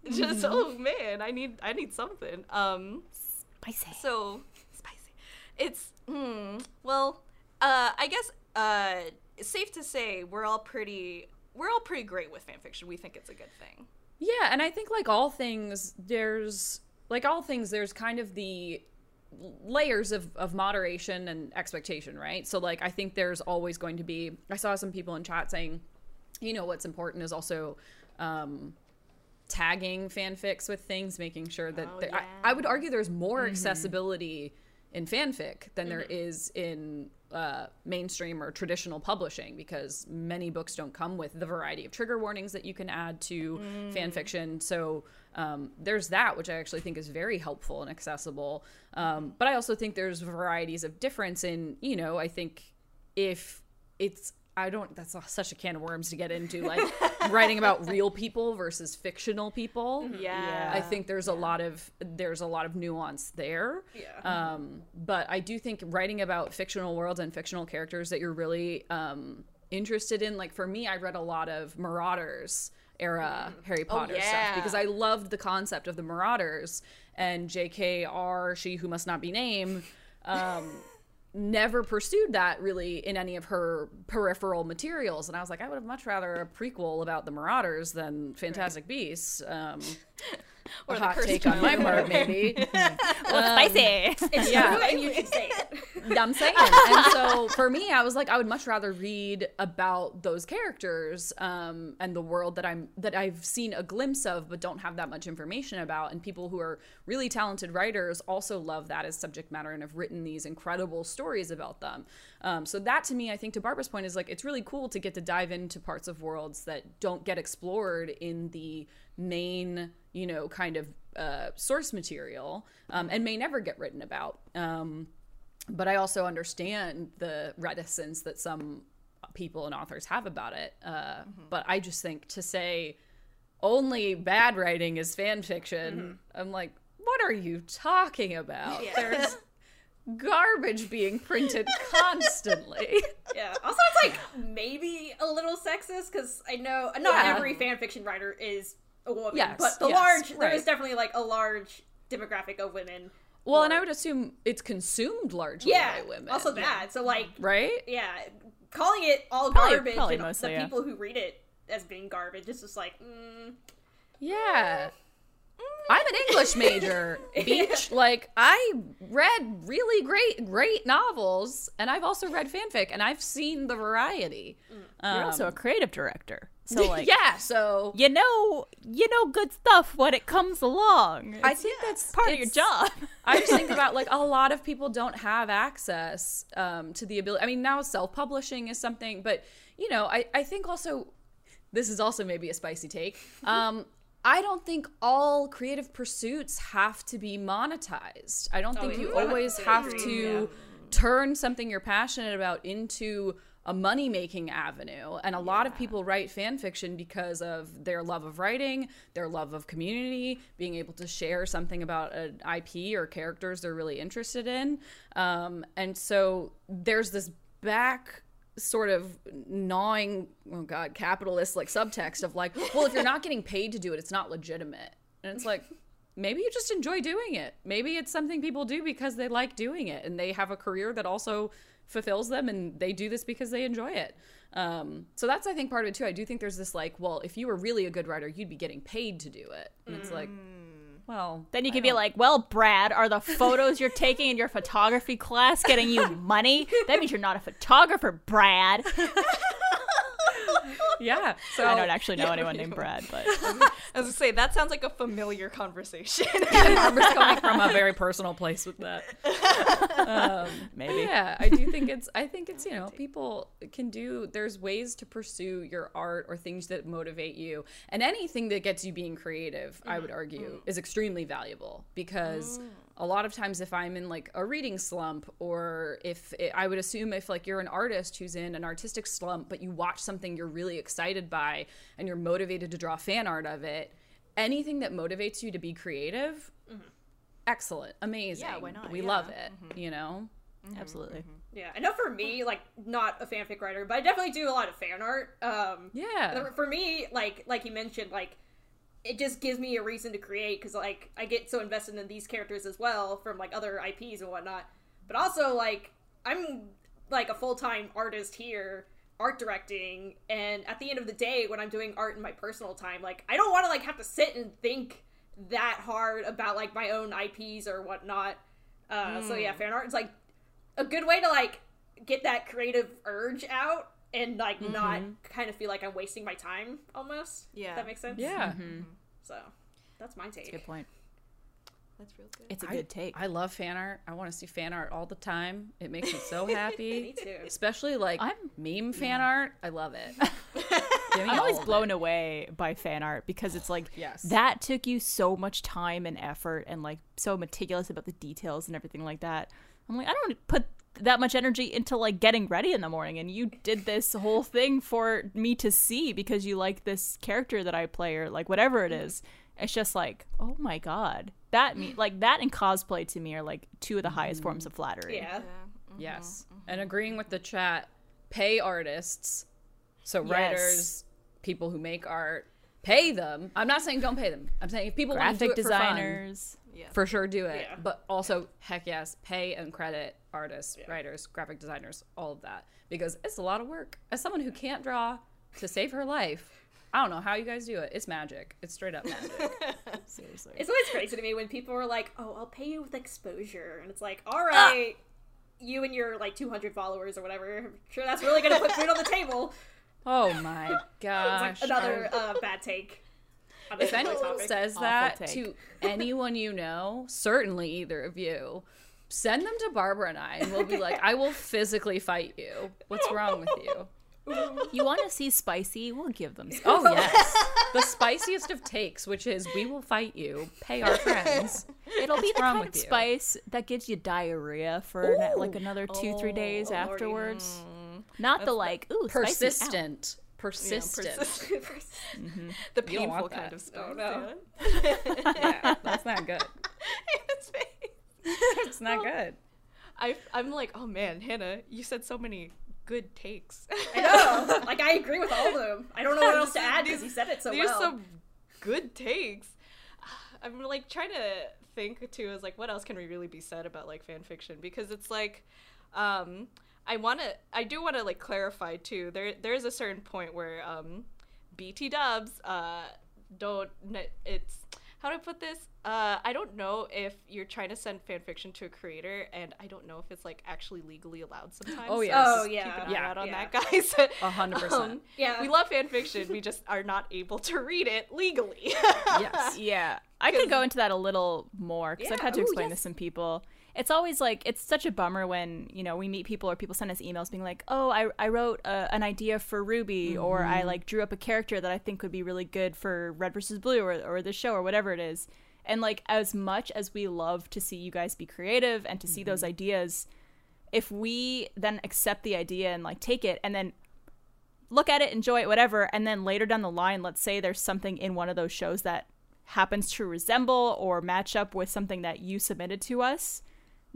[SPEAKER 1] it's just oh man, I need I need something. Um,
[SPEAKER 4] Spicy.
[SPEAKER 1] so spicy. It's hmm. Well, uh, I guess uh, it's safe to say we're all pretty we're all pretty great with fanfiction. We think it's a good thing.
[SPEAKER 3] Yeah, and I think like all things, there's like all things, there's kind of the layers of, of moderation and expectation, right? So like I think there's always going to be I saw some people in chat saying, you know, what's important is also um tagging fanfics with things, making sure that
[SPEAKER 1] Oh,
[SPEAKER 3] there- I,
[SPEAKER 1] yeah.
[SPEAKER 3] I would argue there's more accessibility in fanfic than there is in uh, mainstream or traditional publishing because many books don't come with the variety of trigger warnings that you can add to fan fiction. So um, there's that, which I actually think is very helpful and accessible. Um, but I also think there's varieties of difference in, you know, I think if it's I don't that's such a can of worms to get into like writing about real people versus fictional people.
[SPEAKER 1] Yeah.
[SPEAKER 3] I think there's a lot of there's a lot of nuance there.
[SPEAKER 2] Yeah.
[SPEAKER 3] Um, but I do think writing about fictional worlds and fictional characters that you're really um, interested in, like for me, I read a lot of Marauders era Harry Potter stuff
[SPEAKER 1] yeah.
[SPEAKER 3] because I loved the concept of the Marauders and J.K.R. She Who Must Not Be Named. Um, never pursued that really in any of her peripheral materials. And i was like i would have much rather a prequel about the marauders than fantastic beasts. Um
[SPEAKER 1] Or
[SPEAKER 3] a
[SPEAKER 1] the
[SPEAKER 3] hot
[SPEAKER 1] Cursed
[SPEAKER 3] take on my part maybe Well,
[SPEAKER 4] spicy.
[SPEAKER 2] It's
[SPEAKER 3] yeah.
[SPEAKER 2] true, and you should say it.
[SPEAKER 3] I'm saying. And so for me, I was like, I would much rather read about those characters um, and the world that I'm that I've seen a glimpse of, but don't have that much information about. And people who are really talented writers also love that as subject matter and have written these incredible stories about them. Um, so that to me, I think to Barbara's point is like it's really cool to get to dive into parts of worlds that don't get explored in the main, you know, kind of uh, source material um, and may never get written about. Um, but I also understand the reticence that some people and authors have about it. Uh, But I just think to say only bad writing is fan fiction, I'm like, what are you talking about? There's garbage being printed constantly.
[SPEAKER 2] Yeah. Also, it's like maybe a little sexist because I know not
[SPEAKER 3] Yeah.
[SPEAKER 2] every fan fiction writer is a woman,
[SPEAKER 3] Yes,
[SPEAKER 2] but the
[SPEAKER 3] yes,
[SPEAKER 2] large there
[SPEAKER 3] right.
[SPEAKER 2] is definitely like a large demographic of women.
[SPEAKER 3] well, and I would assume it's consumed largely
[SPEAKER 2] yeah,
[SPEAKER 3] by women.
[SPEAKER 2] also that. So like,
[SPEAKER 3] Right?
[SPEAKER 2] yeah, calling it all
[SPEAKER 4] Probably-
[SPEAKER 2] garbage
[SPEAKER 4] probably
[SPEAKER 2] and
[SPEAKER 4] mostly,
[SPEAKER 2] the
[SPEAKER 4] yeah.
[SPEAKER 2] people who read it as being garbage is just like, mm,
[SPEAKER 3] Yeah. Mm. I'm an English major, beach. Like I read really great, great novels, and I've also read fanfic, and I've seen the variety. Mm.
[SPEAKER 4] You're also a um, creative director. So like
[SPEAKER 3] yeah, so
[SPEAKER 4] you know you know good stuff when it comes along.
[SPEAKER 3] I think that's
[SPEAKER 4] part of your job.
[SPEAKER 3] I just think about like a lot of people don't have access um, to the ability. I mean, now self-publishing is something, but you know, I I think also this is also maybe a spicy take. Um, I don't think all creative pursuits have to be monetized. I don't think you always
[SPEAKER 2] have to yeah.
[SPEAKER 3] turn something you're passionate about into a money making avenue. And a lot of people write fan fiction because of their love of writing, their love of community, being able to share something about an IP or characters they're really interested in. Um, and so there's this back sort of gnawing oh god capitalist like subtext of like well if you're not getting paid to do it it's not legitimate and it's like maybe you just enjoy doing it maybe it's something people do because they like doing it and they have a career that also fulfills them and they do this because they enjoy it um, so that's i think part of it too i do think there's this like well if you were really a good writer you'd be getting paid to do it and it's like Well,
[SPEAKER 4] Then you
[SPEAKER 3] I
[SPEAKER 4] could be like, well, Brad, are the photos you're taking in your photography class getting you money? That means you're not a photographer, Brad.
[SPEAKER 3] yeah. So
[SPEAKER 4] I don't actually know anyone named Brad, but
[SPEAKER 1] I was gonna say that sounds like a familiar conversation.
[SPEAKER 3] And Barbara's coming from a very personal place with that. Um,
[SPEAKER 4] maybe.
[SPEAKER 3] yeah, I do think it's. I think it's. You know, people can do. There's ways to pursue your art or things that motivate you, and anything that gets you being creative. I would mm-hmm. argue mm-hmm. is extremely valuable because mm. A lot of times, if I'm in like a reading slump, or if it, I would assume if like you're an artist who's in an artistic slump, but you watch something you're really excited by and you're motivated to draw fan art of it. Anything that motivates you to be creative, mm-hmm. excellent, amazing.
[SPEAKER 1] Yeah, why not?
[SPEAKER 3] We
[SPEAKER 1] Yeah.
[SPEAKER 3] love it. Mm-hmm. You know. Mm-hmm.
[SPEAKER 4] Absolutely.
[SPEAKER 2] Yeah, I know for me, like not a fanfic writer, but I definitely do a lot of fan art. Um,
[SPEAKER 3] Yeah.
[SPEAKER 2] for me, like like you mentioned, like it just gives me a reason to create because like I get so invested in these characters as well from like other IPs and whatnot. But also like I'm like a full time artist here, art directing, and at the end of the day, when I'm doing art in my personal time, like I don't want to like have to sit and think that hard about like my own IPs or whatnot. Uh, So yeah, fan art is like a good way to like get that creative urge out and like not mm-hmm. kind of feel like I'm wasting my time almost.
[SPEAKER 1] Yeah.
[SPEAKER 2] If that makes sense.
[SPEAKER 3] Yeah. Mm-hmm. Mm-hmm.
[SPEAKER 2] So that's my take.
[SPEAKER 4] Good point.
[SPEAKER 1] That's real good.
[SPEAKER 4] It's a
[SPEAKER 3] I-
[SPEAKER 4] good take.
[SPEAKER 3] I love fan art. I want to see fan art all the time. It makes me so happy.
[SPEAKER 2] Me too.
[SPEAKER 3] Especially like
[SPEAKER 4] I'm-
[SPEAKER 3] meme fan art. I love it.
[SPEAKER 4] I'm always blown
[SPEAKER 3] it.
[SPEAKER 4] away by fan art because it's like
[SPEAKER 3] Yes.
[SPEAKER 4] that took you so much time and effort and like so meticulous about the details and everything like that. I'm like, I don't put that much energy into like getting ready in the morning and you did this whole thing for me to see because you like this character that I play or like whatever it is. It's just like, oh my god. That me like that and cosplay to me are like two of the highest mm-hmm. forms of flattery.
[SPEAKER 2] Yeah. Mm-hmm.
[SPEAKER 3] Yes. Mm-hmm. And agreeing with the chat, pay artists. So
[SPEAKER 4] Yes.
[SPEAKER 3] writers, people who make art, pay them. I'm not saying don't pay them. I'm saying if people want to do
[SPEAKER 4] Graphic
[SPEAKER 3] it for fun,
[SPEAKER 4] designers.
[SPEAKER 3] for sure do it.
[SPEAKER 2] Yeah.
[SPEAKER 3] But also, heck yes, pay and credit artists, writers, graphic designers, all of that because it's a lot of work. As someone who can't draw to save her life, I don't know how you guys do it. It's magic. It's straight up magic.
[SPEAKER 4] Seriously.
[SPEAKER 2] It's always crazy to me when people are like, "Oh, I'll pay you with exposure," and it's like, "All right, you and your like 200 followers or whatever. I'm sure that's really gonna put food on the table."
[SPEAKER 3] oh my
[SPEAKER 2] It's
[SPEAKER 3] gosh.
[SPEAKER 2] like another uh, bad take.
[SPEAKER 3] if anyone
[SPEAKER 2] topic.
[SPEAKER 3] says
[SPEAKER 4] Awful
[SPEAKER 3] that
[SPEAKER 4] take.
[SPEAKER 3] to anyone you know, certainly either of you, send them to Barbara and I, and we'll be like, I will physically fight you. What's wrong with you?
[SPEAKER 4] You want to see spicy? We'll give them.
[SPEAKER 3] Oh yes, the spiciest of takes, which is we will fight you. Pay our friends.
[SPEAKER 4] It'll be
[SPEAKER 3] What's
[SPEAKER 4] the
[SPEAKER 3] wrong
[SPEAKER 4] kind
[SPEAKER 3] with
[SPEAKER 4] of
[SPEAKER 3] you?
[SPEAKER 4] spice that gives you diarrhea for na- like another two, three oh, days
[SPEAKER 2] Oh, Lordy.
[SPEAKER 4] afterwards. Hmm. Not the like, ooh, spicy.
[SPEAKER 3] Persistent.
[SPEAKER 1] Yeah,
[SPEAKER 3] Persistent.
[SPEAKER 1] persistent. The
[SPEAKER 3] You don't
[SPEAKER 1] painful kind
[SPEAKER 3] that.
[SPEAKER 1] of oh, stuff.
[SPEAKER 2] Oh, no.
[SPEAKER 1] yeah.
[SPEAKER 3] yeah, that's not good.
[SPEAKER 1] His face.
[SPEAKER 3] It's not good.
[SPEAKER 1] I, I'm like, oh man, Hannah, you said so many good takes.
[SPEAKER 2] I know, like I agree with all of them. I don't know what else to add because he said it so well.
[SPEAKER 1] There's
[SPEAKER 2] well.
[SPEAKER 1] some good takes. I'm like trying to think too, is like, what else can we really be said about like fan fiction? Because it's like, um, I want to, I do want to like clarify too. There, there is a certain point where um, BT Dubs, uh, don't. It's how do I put this? Uh, I don't know if you're trying to send fan fiction to a creator, and I don't know if it's like actually legally allowed sometimes.
[SPEAKER 3] Oh,
[SPEAKER 1] so.
[SPEAKER 2] Oh,
[SPEAKER 1] just
[SPEAKER 2] yeah.
[SPEAKER 1] keep an eye
[SPEAKER 3] Yeah.
[SPEAKER 1] out on
[SPEAKER 2] Yeah.
[SPEAKER 1] that, guys.
[SPEAKER 3] A hundred percent.
[SPEAKER 1] Um,
[SPEAKER 2] Yeah.
[SPEAKER 1] we love fan fiction. We just are not able to read it legally.
[SPEAKER 3] Yes.
[SPEAKER 4] Yeah, I could go into that a little more because I've had to
[SPEAKER 2] explain ooh,
[SPEAKER 4] explain to some people. It's always like it's such a bummer when you know we meet people or people send us emails being like, "Oh, I I wrote uh, an idea for RWBY, or I like drew up a character that I think would be really good for Red versus Blue or or this show or whatever it is." And like as much as we love to see you guys be creative and to see those ideas, if we then accept the idea and like take it and then look at it, enjoy it, whatever, and then later down the line, let's say there's something in one of those shows that happens to resemble or match up with something that you submitted to us,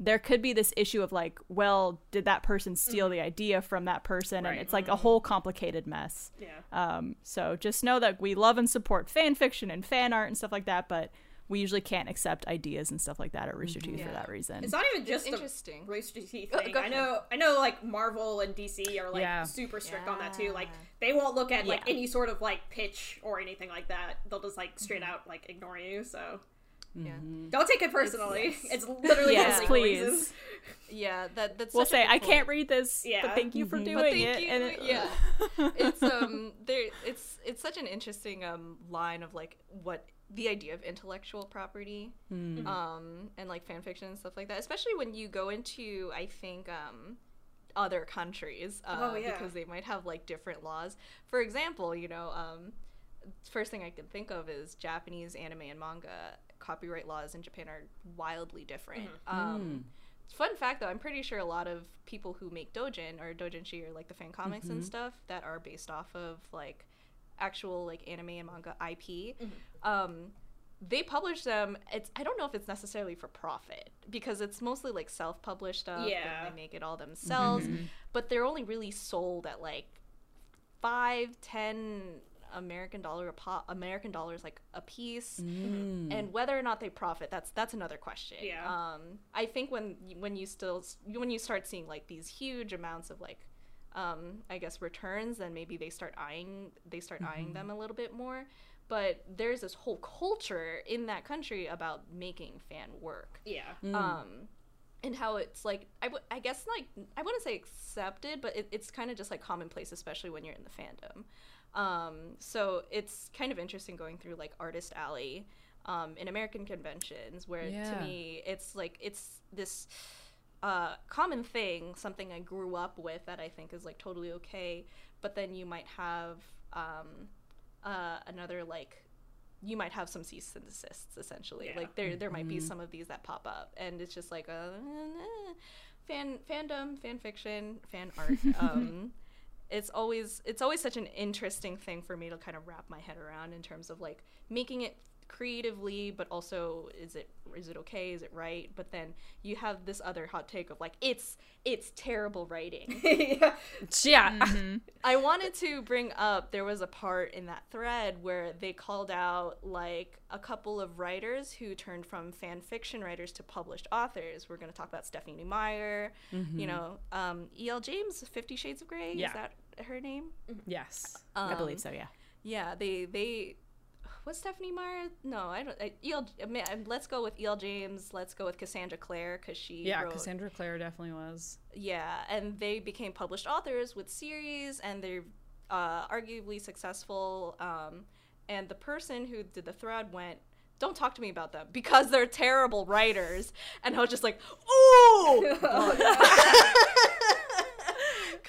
[SPEAKER 4] there could be this issue of like, well, did that person steal the idea from that person?
[SPEAKER 3] Right.
[SPEAKER 4] And it's like a whole complicated mess.
[SPEAKER 2] yeah.
[SPEAKER 4] Um, so just know that we love and support fan fiction and fan art and stuff like that, but we usually can't accept ideas and stuff like that at Rooster Teeth for that reason.
[SPEAKER 2] It's not even just the
[SPEAKER 1] interesting.
[SPEAKER 2] Rooster Teeth thing.
[SPEAKER 1] go
[SPEAKER 2] I know, I know, like Marvel and DC are like
[SPEAKER 3] Yeah.
[SPEAKER 2] super strict on that too. Like they won't look at like any sort of like pitch or anything like that. They'll just like straight
[SPEAKER 1] Mm-hmm.
[SPEAKER 2] out like ignore you. So
[SPEAKER 1] Yeah.
[SPEAKER 2] Don't take it personally. It's, literally
[SPEAKER 4] Yes,
[SPEAKER 2] just
[SPEAKER 4] please.
[SPEAKER 2] reasons.
[SPEAKER 1] Yeah, that that's
[SPEAKER 4] We'll say I
[SPEAKER 1] point.
[SPEAKER 4] can't read this,
[SPEAKER 2] Yeah.
[SPEAKER 4] but thank you for doing
[SPEAKER 1] But thank
[SPEAKER 4] it.
[SPEAKER 1] you.
[SPEAKER 4] And it-
[SPEAKER 1] yeah, it's um there. It's it's such an interesting um line of like what the idea of intellectual property, um, and like fan fiction and stuff like that. Especially when you go into, I think, um, other countries, uh,
[SPEAKER 2] Oh, yeah.
[SPEAKER 1] because they might have like different laws. For example, you know, um, first thing I can think of is Japanese anime and manga copyright laws in Japan are wildly different. Mm-hmm. Um, hmm. Fun fact though, I'm pretty sure a lot of people who make dojin or dojinshi or like the fan comics and mm-hmm. stuff that are based off of like actual like anime and manga IP, mm-hmm. um, they publish them. It's I don't know if it's necessarily for profit because it's mostly like self-published stuff. and
[SPEAKER 2] Yeah.
[SPEAKER 1] they make it all themselves, but they're only really sold at like five, ten American dollar a pop, American dollars like a piece, and whether or not they profit, that's that's another question.
[SPEAKER 2] Yeah.
[SPEAKER 1] Um, I think when when you still when you start seeing like these huge amounts of like, um, I guess returns, then maybe they start eyeing they start eyeing them a little bit more. But there's this whole culture in that country about making fan work
[SPEAKER 2] Yeah.
[SPEAKER 1] um and how it's like I, w- I guess like i wouldn't say accepted but it, it's kind of just like commonplace especially when you're in the fandom um so it's kind of interesting going through like artist alley um in american conventions where to me it's like it's this uh common thing something i grew up with that i think is like totally okay. But then you might have um uh another like you might have some cease and desists essentially.
[SPEAKER 2] Yeah.
[SPEAKER 1] like there there might be some of these that pop up and it's just like a eh, fan fandom fan fiction fan art um it's always it's always such an interesting thing for me to kind of wrap my head around in terms of like making it creatively but also is it is it okay is it right but then you have this other hot take of like it's it's terrible writing
[SPEAKER 2] yeah.
[SPEAKER 3] Yeah.
[SPEAKER 1] I wanted to bring up there was a part in that thread where they called out like a couple of writers who turned from fan fiction writers to published authors. We're going to talk about Stephenie Meyer, you know, um, E.L. James, Fifty Shades of Grey.
[SPEAKER 3] Yeah.
[SPEAKER 1] Is that her name?
[SPEAKER 3] Yes.
[SPEAKER 4] I believe
[SPEAKER 1] Um,
[SPEAKER 4] so. Yeah.
[SPEAKER 1] Yeah, they they was Stephenie Meyer? No, I don't. I, E.L. I mean, let's go with E.L. James. Let's go with Cassandra Clare because she
[SPEAKER 3] Yeah,
[SPEAKER 1] wrote,
[SPEAKER 3] Cassandra Clare definitely was.
[SPEAKER 1] yeah, and they became published authors with series, and they're uh, arguably successful. Um, and the person who did the thread went, "Don't talk to me about them because they're terrible writers." And I was just like, "Ooh,"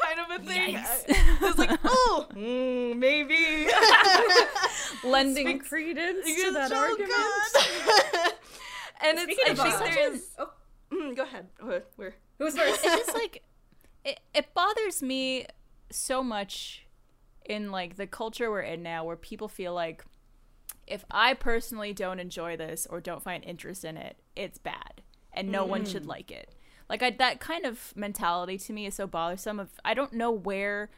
[SPEAKER 1] kind of a thing. I was like, "Oh, mm, maybe."
[SPEAKER 3] Lending credence to that argument.
[SPEAKER 1] and it's,
[SPEAKER 2] Speaking
[SPEAKER 1] I think there's.
[SPEAKER 2] oh,
[SPEAKER 1] Mm, go ahead. Where?
[SPEAKER 2] who's first?
[SPEAKER 4] it's just like it, it bothers me so much in like the culture we're in now where people feel like if i personally don't enjoy this or don't find interest in it it's bad and no one should like it like I, that kind of mentality to me is so bothersome of i don't know where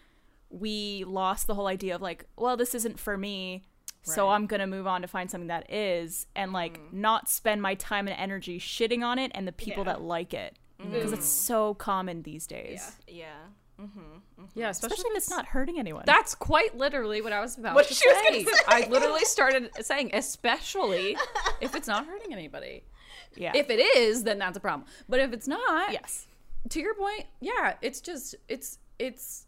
[SPEAKER 4] we lost the whole idea of like well this isn't for me so i'm gonna move on to find something that is and like mm-hmm. not spend my time and energy shitting on it and the people
[SPEAKER 2] Yeah.
[SPEAKER 4] that like it because it's mm-hmm. so common these days
[SPEAKER 2] Yeah.
[SPEAKER 1] Yeah. Mm-hmm.
[SPEAKER 3] Yeah, especially,
[SPEAKER 4] especially if it's not hurting anyone.
[SPEAKER 3] That's quite literally what I was about
[SPEAKER 1] What
[SPEAKER 3] to
[SPEAKER 1] she
[SPEAKER 3] say.
[SPEAKER 1] gonna say.
[SPEAKER 3] I literally started saying, especially if it's not hurting anybody.
[SPEAKER 4] Yeah.
[SPEAKER 3] If it is, then that's a problem. But if it's not,
[SPEAKER 4] yes,
[SPEAKER 3] to your point, yeah, it's just it's it's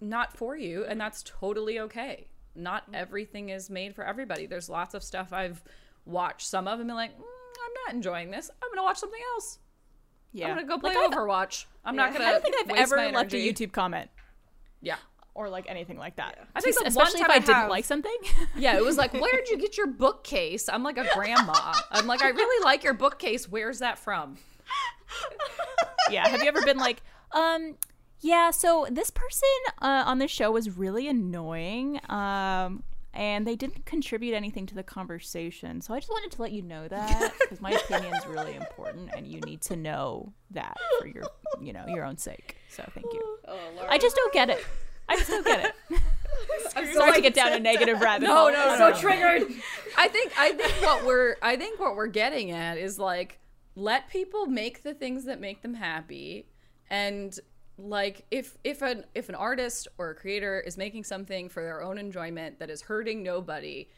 [SPEAKER 3] not for you, and that's totally okay. Not everything is made for everybody. There's lots of stuff I've watched some of and been like, mm, I'm not enjoying this. I'm gonna watch something else.
[SPEAKER 4] yeah.
[SPEAKER 3] I'm gonna go play
[SPEAKER 4] Like,
[SPEAKER 3] Overwatch. I'm not gonna.
[SPEAKER 4] I don't think I've ever left a. YouTube comment
[SPEAKER 3] Yeah.
[SPEAKER 4] Or like anything like that.
[SPEAKER 3] I think the
[SPEAKER 4] especially if I,
[SPEAKER 3] I
[SPEAKER 4] didn't like something.
[SPEAKER 3] Yeah, it was like, where'd you get your bookcase? I'm like a grandma. I'm like, I really like your bookcase. Where's that from?
[SPEAKER 4] yeah. Have you ever been like, um, yeah, so this person uh, on this show was really annoying. Um, and they didn't contribute anything to the conversation. So I just wanted to let you know that because my opinion is really important, and you need to know that for your, you know, your own sake. So thank you.
[SPEAKER 2] Oh,
[SPEAKER 4] I just don't get it. I just don't get it.
[SPEAKER 2] I'm so,
[SPEAKER 4] Sorry to get down a negative rabbit
[SPEAKER 3] No,
[SPEAKER 4] hole.
[SPEAKER 3] no,
[SPEAKER 2] so triggered.
[SPEAKER 3] I think I think what we're I think what we're getting at is like let people make the things that make them happy and like if if an if an artist or a creator is making something for their own enjoyment that is hurting nobody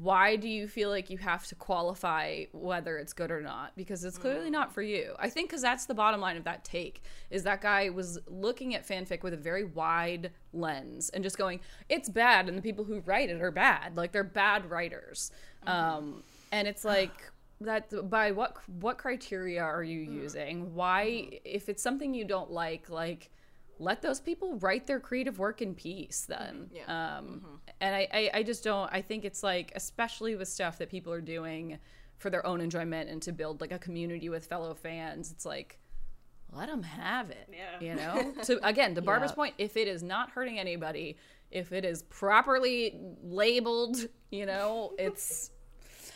[SPEAKER 3] why do you feel like you have to qualify whether it's good or not? Because it's clearly not for you. I think because that's the bottom line of that take is that guy was looking at fanfic with a very wide lens and just going it's bad and the people who write it are bad. Like they're bad writers. Mm-hmm. Um, and it's like that by what what criteria are you mm. using? Why mm-hmm. if it's something you don't like like let those people write their creative work in peace then
[SPEAKER 1] Yeah.
[SPEAKER 3] um and I, I i just don't i think it's like especially with stuff that people are doing for their own enjoyment and to build like a community with fellow fans it's like let them have it
[SPEAKER 2] Yeah.
[SPEAKER 3] you know so again to barbara's
[SPEAKER 4] Yeah.
[SPEAKER 3] point if it is not hurting anybody if it is properly labeled you know it's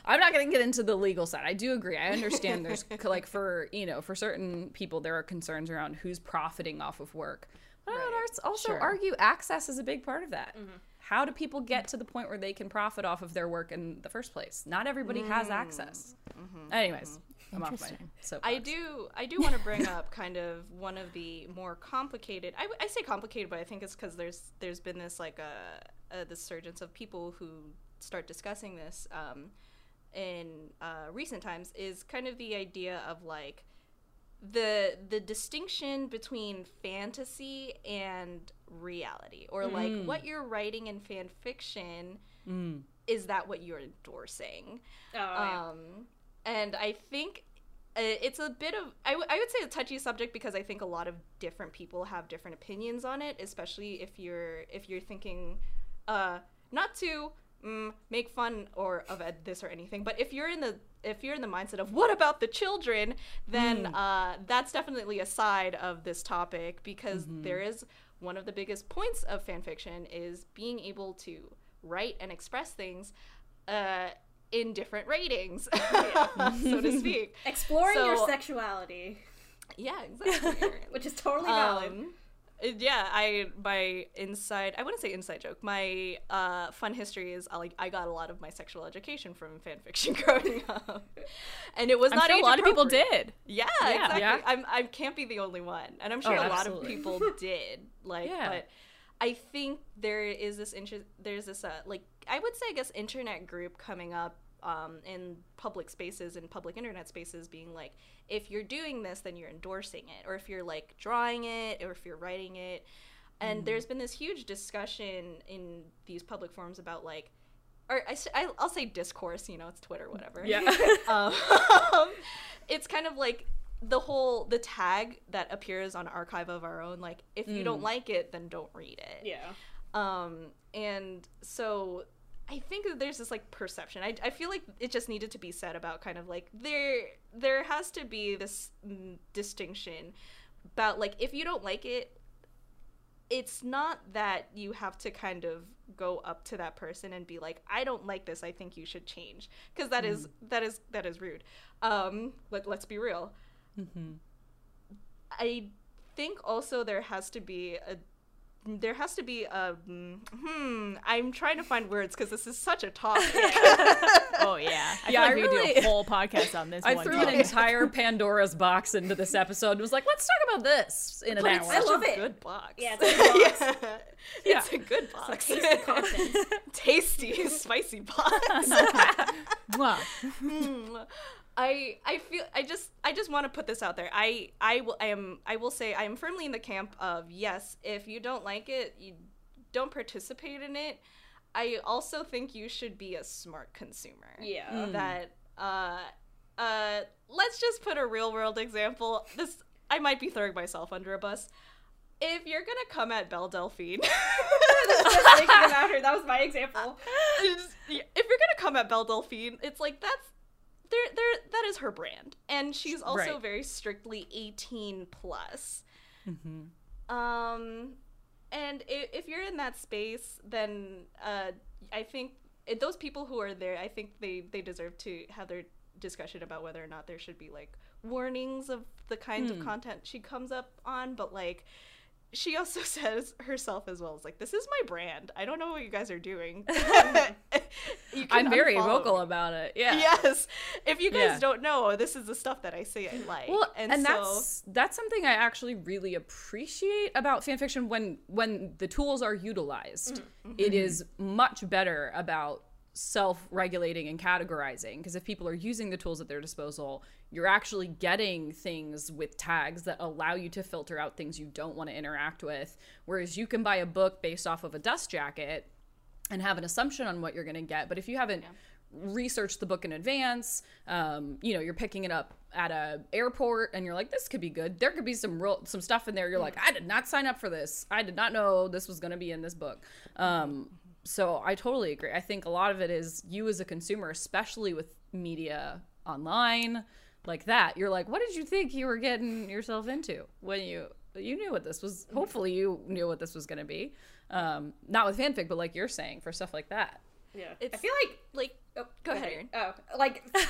[SPEAKER 3] I'm not going to get into the legal side. I do agree. I understand there's like for, you know, for certain people there are concerns around who's profiting off of work. But I would also
[SPEAKER 4] Sure.
[SPEAKER 3] argue access is a big part of that. Mm-hmm. How do people get to the point where they can profit off of their work in the first place? Not everybody has mm-hmm. access. Mm-hmm. Anyways, I'm off my soapbox.
[SPEAKER 1] I do I do want to bring up kind of one of the more complicated. I say complicated, but I think it's because there's there's been this like a, a this surgence of people who start discussing this um, in uh, recent times. Is kind of the idea of like the the distinction between fantasy and reality, or like what you're writing in fan fiction. Is that what you're endorsing?
[SPEAKER 2] Oh, yeah.
[SPEAKER 1] um, and I think uh, it's a bit of I, w- I would say a touchy subject because I think a lot of different people have different opinions on it, especially if you're if you're thinking uh, not to mm, make fun or of it- this or anything, but if you're in the if you're in the mindset of what about the children, then uh, that's definitely a side of this topic because there is one of the biggest points of fan fiction is being able to write and express things uh, in different ratings, so to speak.
[SPEAKER 2] Exploring your sexuality,
[SPEAKER 1] Yeah, exactly.
[SPEAKER 2] which is totally valid.
[SPEAKER 1] Um, it- yeah, I my inside I wouldn't say inside joke. My uh, fun history is I like I got a lot of my sexual education from fan fiction growing up, and it was
[SPEAKER 4] I'm
[SPEAKER 1] not
[SPEAKER 4] sure a lot of people did.
[SPEAKER 1] Yeah,
[SPEAKER 4] Yeah.
[SPEAKER 1] exactly.
[SPEAKER 3] Yeah.
[SPEAKER 1] I'm I can't be the only one, and I'm sure
[SPEAKER 3] Oh,
[SPEAKER 1] a lot of people did. Like,
[SPEAKER 3] Yeah.
[SPEAKER 1] but I think there is this interest. There's this uh, like I would say I guess internet group coming up um, in public spaces and public internet spaces, being like, if you're doing this, then you're endorsing it, or if you're like drawing it, or if you're writing it. And
[SPEAKER 3] Mm-hmm.
[SPEAKER 1] there's been this huge discussion in these public forums about like, or I, will say discourse. You know, it's Twitter, whatever
[SPEAKER 3] yeah.
[SPEAKER 1] um, it's kind of like the whole the tag that appears on archive of our own like if you don't like it then don't read it
[SPEAKER 2] yeah.
[SPEAKER 1] um and so i think that there's this like perception. I, I feel like it just needed to be said about kind of like there there has to be this mm, distinction about like if you don't like it it's not that you have to kind of go up to that person and be like i don't like this. I think you should change. Because that is that is that is rude. Um let, let's be real. I think also there has to be a there has to be a mm, hmm i'm trying to find words because this is such a topic
[SPEAKER 4] Oh yeah, I
[SPEAKER 3] Yeah,
[SPEAKER 4] feel like
[SPEAKER 3] I
[SPEAKER 4] we could do a whole podcast on this
[SPEAKER 3] I
[SPEAKER 4] one.
[SPEAKER 3] threw
[SPEAKER 4] time.
[SPEAKER 3] an entire Pandora's box into this episode and was like, let's talk about this in an
[SPEAKER 1] but it's
[SPEAKER 3] hour.
[SPEAKER 2] I love
[SPEAKER 1] a
[SPEAKER 2] it.
[SPEAKER 1] good box
[SPEAKER 2] Yeah, it's a good box.
[SPEAKER 1] yeah. it's a good box
[SPEAKER 2] Tasty content.
[SPEAKER 1] tasty spicy box
[SPEAKER 4] Mwah.
[SPEAKER 1] Mm. I I feel I just I just want to put this out there. I I will I am I will say I am firmly in the camp of yes, if you don't like it, you don't participate in it. I also think you should be a smart consumer.
[SPEAKER 2] Yeah.
[SPEAKER 1] That uh uh let's just put a real world example. This I might be throwing myself under a bus. If you're gonna come at Belle Delphine,
[SPEAKER 2] Just thinking about her, that was my example.
[SPEAKER 1] if you're gonna come at Belle Delphine, it's like that's there there that is her brand. And she's also
[SPEAKER 3] Right.
[SPEAKER 1] very strictly 18 plus. Um and if, if you're in that space, then uh I think it, those people who are there, I think they they deserve to have their discussion about whether or not there should be like warnings of the kinds of content she comes up on, but like she also says herself as well as like this is my brand. I don't know what you guys are doing.
[SPEAKER 3] I'm very vocal
[SPEAKER 1] me.
[SPEAKER 3] about it. Yeah.
[SPEAKER 1] Yes. If you guys
[SPEAKER 3] Yeah.
[SPEAKER 1] don't know, this is the stuff that I say I like.
[SPEAKER 3] Well,
[SPEAKER 1] and,
[SPEAKER 3] and,
[SPEAKER 1] so
[SPEAKER 3] that's that's something I actually really appreciate about fanfiction when when the tools are utilized.
[SPEAKER 1] Mm-hmm.
[SPEAKER 3] It is much better about self-regulating and categorizing because if people are using the tools at their disposal you're actually getting things with tags that allow you to filter out things you don't want to interact with. Whereas you can buy a book based off of a dust jacket and have an assumption on what you're going to get but if you haven't researched the book in advance um, you know you're picking it up at a airport and you're like this could be good. There could be some real some stuff in there you're like i did not sign up for this. I did not know this was going to be in this book. Um, so i totally agree i think a lot of it is you as a consumer especially with media online like that you're like what did you think you were getting yourself into when you you knew what this was hopefully you knew what this was going to be um, not with fanfic but like you're saying for stuff like that
[SPEAKER 2] Yeah. I
[SPEAKER 1] It's-
[SPEAKER 2] feel like
[SPEAKER 1] Like,
[SPEAKER 2] oh,
[SPEAKER 1] Go ahead, Erin.
[SPEAKER 2] Oh, like I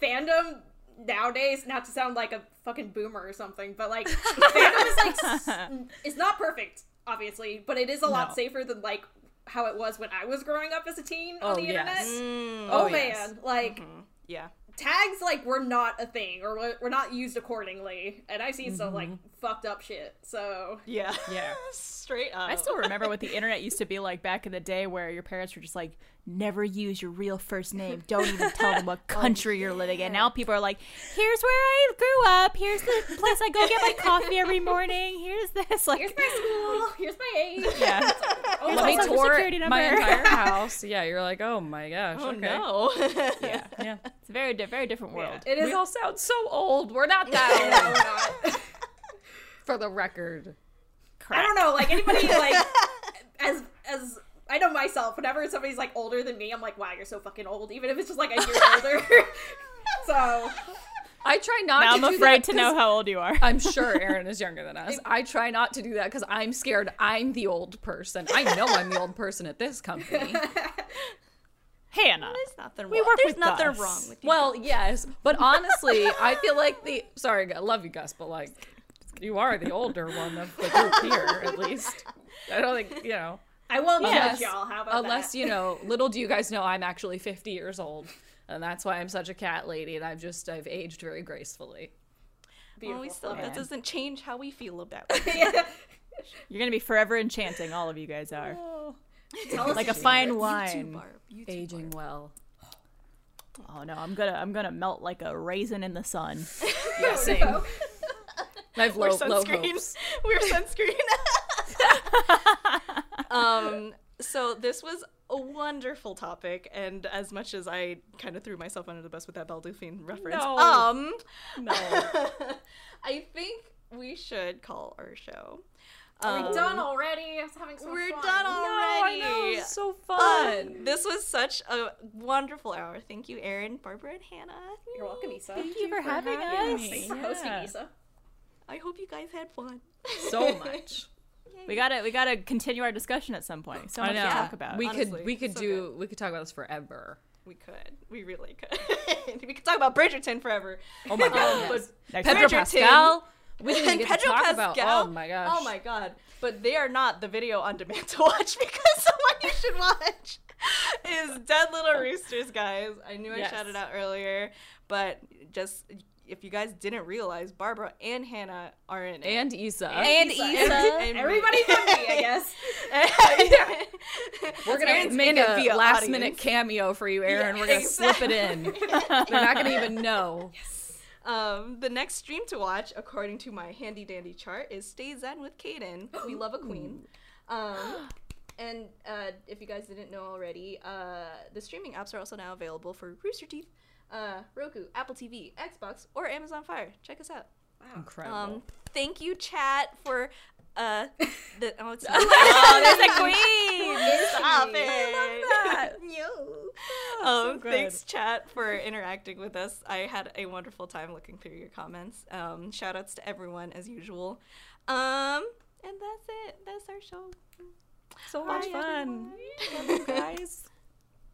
[SPEAKER 2] feel like fandom nowadays, not to sound like a fucking boomer or something, but like fandom is like it's not perfect, obviously, but it is a lot
[SPEAKER 4] No.
[SPEAKER 2] safer than like how it was when I was growing up as a teen on
[SPEAKER 3] Oh,
[SPEAKER 2] the internet.
[SPEAKER 1] mm,
[SPEAKER 2] Oh,
[SPEAKER 3] Oh,
[SPEAKER 2] man,
[SPEAKER 3] yes.
[SPEAKER 2] like
[SPEAKER 1] yeah.
[SPEAKER 2] tags like were not a thing or were- were not used accordingly, and I've seen some like fucked up shit. So
[SPEAKER 1] Yeah.
[SPEAKER 3] Yeah.
[SPEAKER 1] Straight up.
[SPEAKER 4] I still remember what the internet used to be like back in the day where your parents were just like, never use your real first name. Don't even tell them what country you're living in. Now people are like, here's where I grew up. Here's the place I go get my coffee every morning. Here's this. Like,
[SPEAKER 2] here's my school, here's my age.
[SPEAKER 4] yeah.
[SPEAKER 2] Oh,
[SPEAKER 3] let
[SPEAKER 4] my
[SPEAKER 3] me tour my entire house yeah you're like oh my gosh
[SPEAKER 1] oh,
[SPEAKER 3] okay
[SPEAKER 1] no.
[SPEAKER 4] yeah.
[SPEAKER 3] yeah
[SPEAKER 4] It's a very, di- very different world.
[SPEAKER 2] It is.
[SPEAKER 3] we all sound so old we're not that old
[SPEAKER 2] not.
[SPEAKER 3] for the record
[SPEAKER 2] I don't know, like anybody like as as I know myself, whenever somebody's like older than me, I'm like, wow, you're so fucking old, even if it's just like a year older. so
[SPEAKER 3] I try not
[SPEAKER 4] Now
[SPEAKER 3] to
[SPEAKER 4] I'm
[SPEAKER 3] do
[SPEAKER 4] afraid
[SPEAKER 3] that
[SPEAKER 4] to know how old you are.
[SPEAKER 3] I'm sure Erin is younger than us. I try not to do that because I'm scared I'm the old person. I know I'm the old person at this company.
[SPEAKER 4] Hannah.
[SPEAKER 1] There's nothing
[SPEAKER 4] We
[SPEAKER 1] wrong.
[SPEAKER 4] work
[SPEAKER 1] There's
[SPEAKER 4] with
[SPEAKER 1] nothing
[SPEAKER 4] Gus.
[SPEAKER 1] wrong with you.
[SPEAKER 3] Well, yes, but honestly, I feel like the sorry, I love you, Gus, but like you are the older one of the group here, at least. I don't think you know.
[SPEAKER 2] I won't
[SPEAKER 3] Unless,
[SPEAKER 2] judge y'all. How about
[SPEAKER 3] unless
[SPEAKER 2] that?
[SPEAKER 3] you know, little do you guys know, I'm actually 50 years old, and that's why I'm such a cat lady, and I've just I've aged very gracefully.
[SPEAKER 1] well, we
[SPEAKER 2] Beautiful.
[SPEAKER 1] still, that doesn't change how we feel about it.
[SPEAKER 2] yeah.
[SPEAKER 4] You're going to be forever enchanting. All of you guys are.
[SPEAKER 2] Tell us
[SPEAKER 4] Like a
[SPEAKER 2] your
[SPEAKER 4] fine
[SPEAKER 2] secrets.
[SPEAKER 4] wine.
[SPEAKER 1] Barb. You too,
[SPEAKER 3] Aging well.
[SPEAKER 4] Oh no, I'm gonna I'm gonna melt like a raisin in the sun.
[SPEAKER 3] Yeah, same.
[SPEAKER 2] No.
[SPEAKER 3] I have
[SPEAKER 1] We're
[SPEAKER 3] low, low
[SPEAKER 1] sunscreen.
[SPEAKER 3] hopes.
[SPEAKER 1] We're sunscreen. um, so this was a wonderful topic, and as much as I kind of threw myself under the bus with that Belle Delphine reference,
[SPEAKER 3] No.
[SPEAKER 1] um,
[SPEAKER 3] No.
[SPEAKER 1] I think we should call our show.
[SPEAKER 2] Are we
[SPEAKER 1] Um,
[SPEAKER 2] done already? I was having so
[SPEAKER 1] We're
[SPEAKER 2] fun.
[SPEAKER 1] done
[SPEAKER 3] No, I
[SPEAKER 1] already.
[SPEAKER 3] know, it was so
[SPEAKER 1] Um,
[SPEAKER 3] fun.
[SPEAKER 1] this was such a wonderful hour. Thank you, Erin, Barbara, and Hannah.
[SPEAKER 2] You're welcome, Yssa.
[SPEAKER 4] Thank you for having
[SPEAKER 3] having
[SPEAKER 4] us.
[SPEAKER 3] me.
[SPEAKER 2] Thanks for hosting,
[SPEAKER 3] Yeah.
[SPEAKER 2] Yssa.
[SPEAKER 1] I hope you guys had fun.
[SPEAKER 3] so much.
[SPEAKER 4] We gotta we gotta continue our discussion at some point. So much to talk about.
[SPEAKER 3] We
[SPEAKER 1] Honestly,
[SPEAKER 3] could we could
[SPEAKER 1] so
[SPEAKER 3] do we could talk about this forever.
[SPEAKER 1] We could. We really could. we could talk about Bridgerton forever.
[SPEAKER 3] Oh my
[SPEAKER 1] Um,
[SPEAKER 3] god.
[SPEAKER 1] but
[SPEAKER 3] yes.
[SPEAKER 4] Next
[SPEAKER 3] Pedro.
[SPEAKER 1] Bridgerton-
[SPEAKER 3] Pascal. We didn't even
[SPEAKER 1] and
[SPEAKER 3] get
[SPEAKER 1] Pedro
[SPEAKER 3] to talk
[SPEAKER 1] Pascal.
[SPEAKER 3] about. Oh my gosh.
[SPEAKER 1] Oh my god. But they are not the video on demand to watch because someone you should watch is Dead Little Roosters, guys. I knew I
[SPEAKER 3] Yes.
[SPEAKER 1] shouted out earlier, but just if you guys didn't realize, Barbara and Hannah are in it.
[SPEAKER 3] And Yssa.
[SPEAKER 4] And
[SPEAKER 2] Yssa.
[SPEAKER 4] Yssa.
[SPEAKER 1] And me.
[SPEAKER 2] Everybody but me, I guess.
[SPEAKER 3] We're gonna make a last
[SPEAKER 1] audience.
[SPEAKER 3] minute cameo for you, Erin.
[SPEAKER 1] Yeah,
[SPEAKER 3] We're gonna slip it in. They're not gonna even know.
[SPEAKER 1] Um, the next stream to watch, according to my handy dandy chart, is Stay Zen with Kaden. We love a queen. Um, and uh, if you guys didn't know already, uh, the streaming apps are also now available for Rooster Teeth, uh, Roku, Apple TV, Xbox, or Amazon Fire. Check us out. Wow.
[SPEAKER 3] Incredible.
[SPEAKER 1] Um, thank you, chat, for uh, the oh, it's
[SPEAKER 4] Oh, there's a queen.
[SPEAKER 1] Stop
[SPEAKER 2] I
[SPEAKER 1] it!
[SPEAKER 3] that.
[SPEAKER 1] Yo.
[SPEAKER 3] so
[SPEAKER 1] um,
[SPEAKER 3] good.
[SPEAKER 1] thanks, chat, for interacting with us. I had a wonderful time looking through your comments. Um, shout outs to everyone as usual. Um, and that's it. That's our show.
[SPEAKER 3] so much
[SPEAKER 1] Bye,
[SPEAKER 3] fun.
[SPEAKER 1] everyone.
[SPEAKER 3] Love you guys.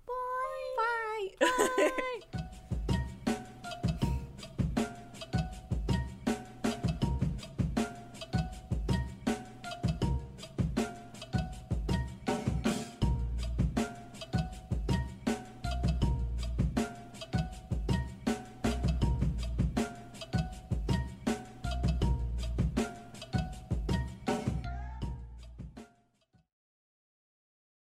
[SPEAKER 1] Bye. Bye. Bye.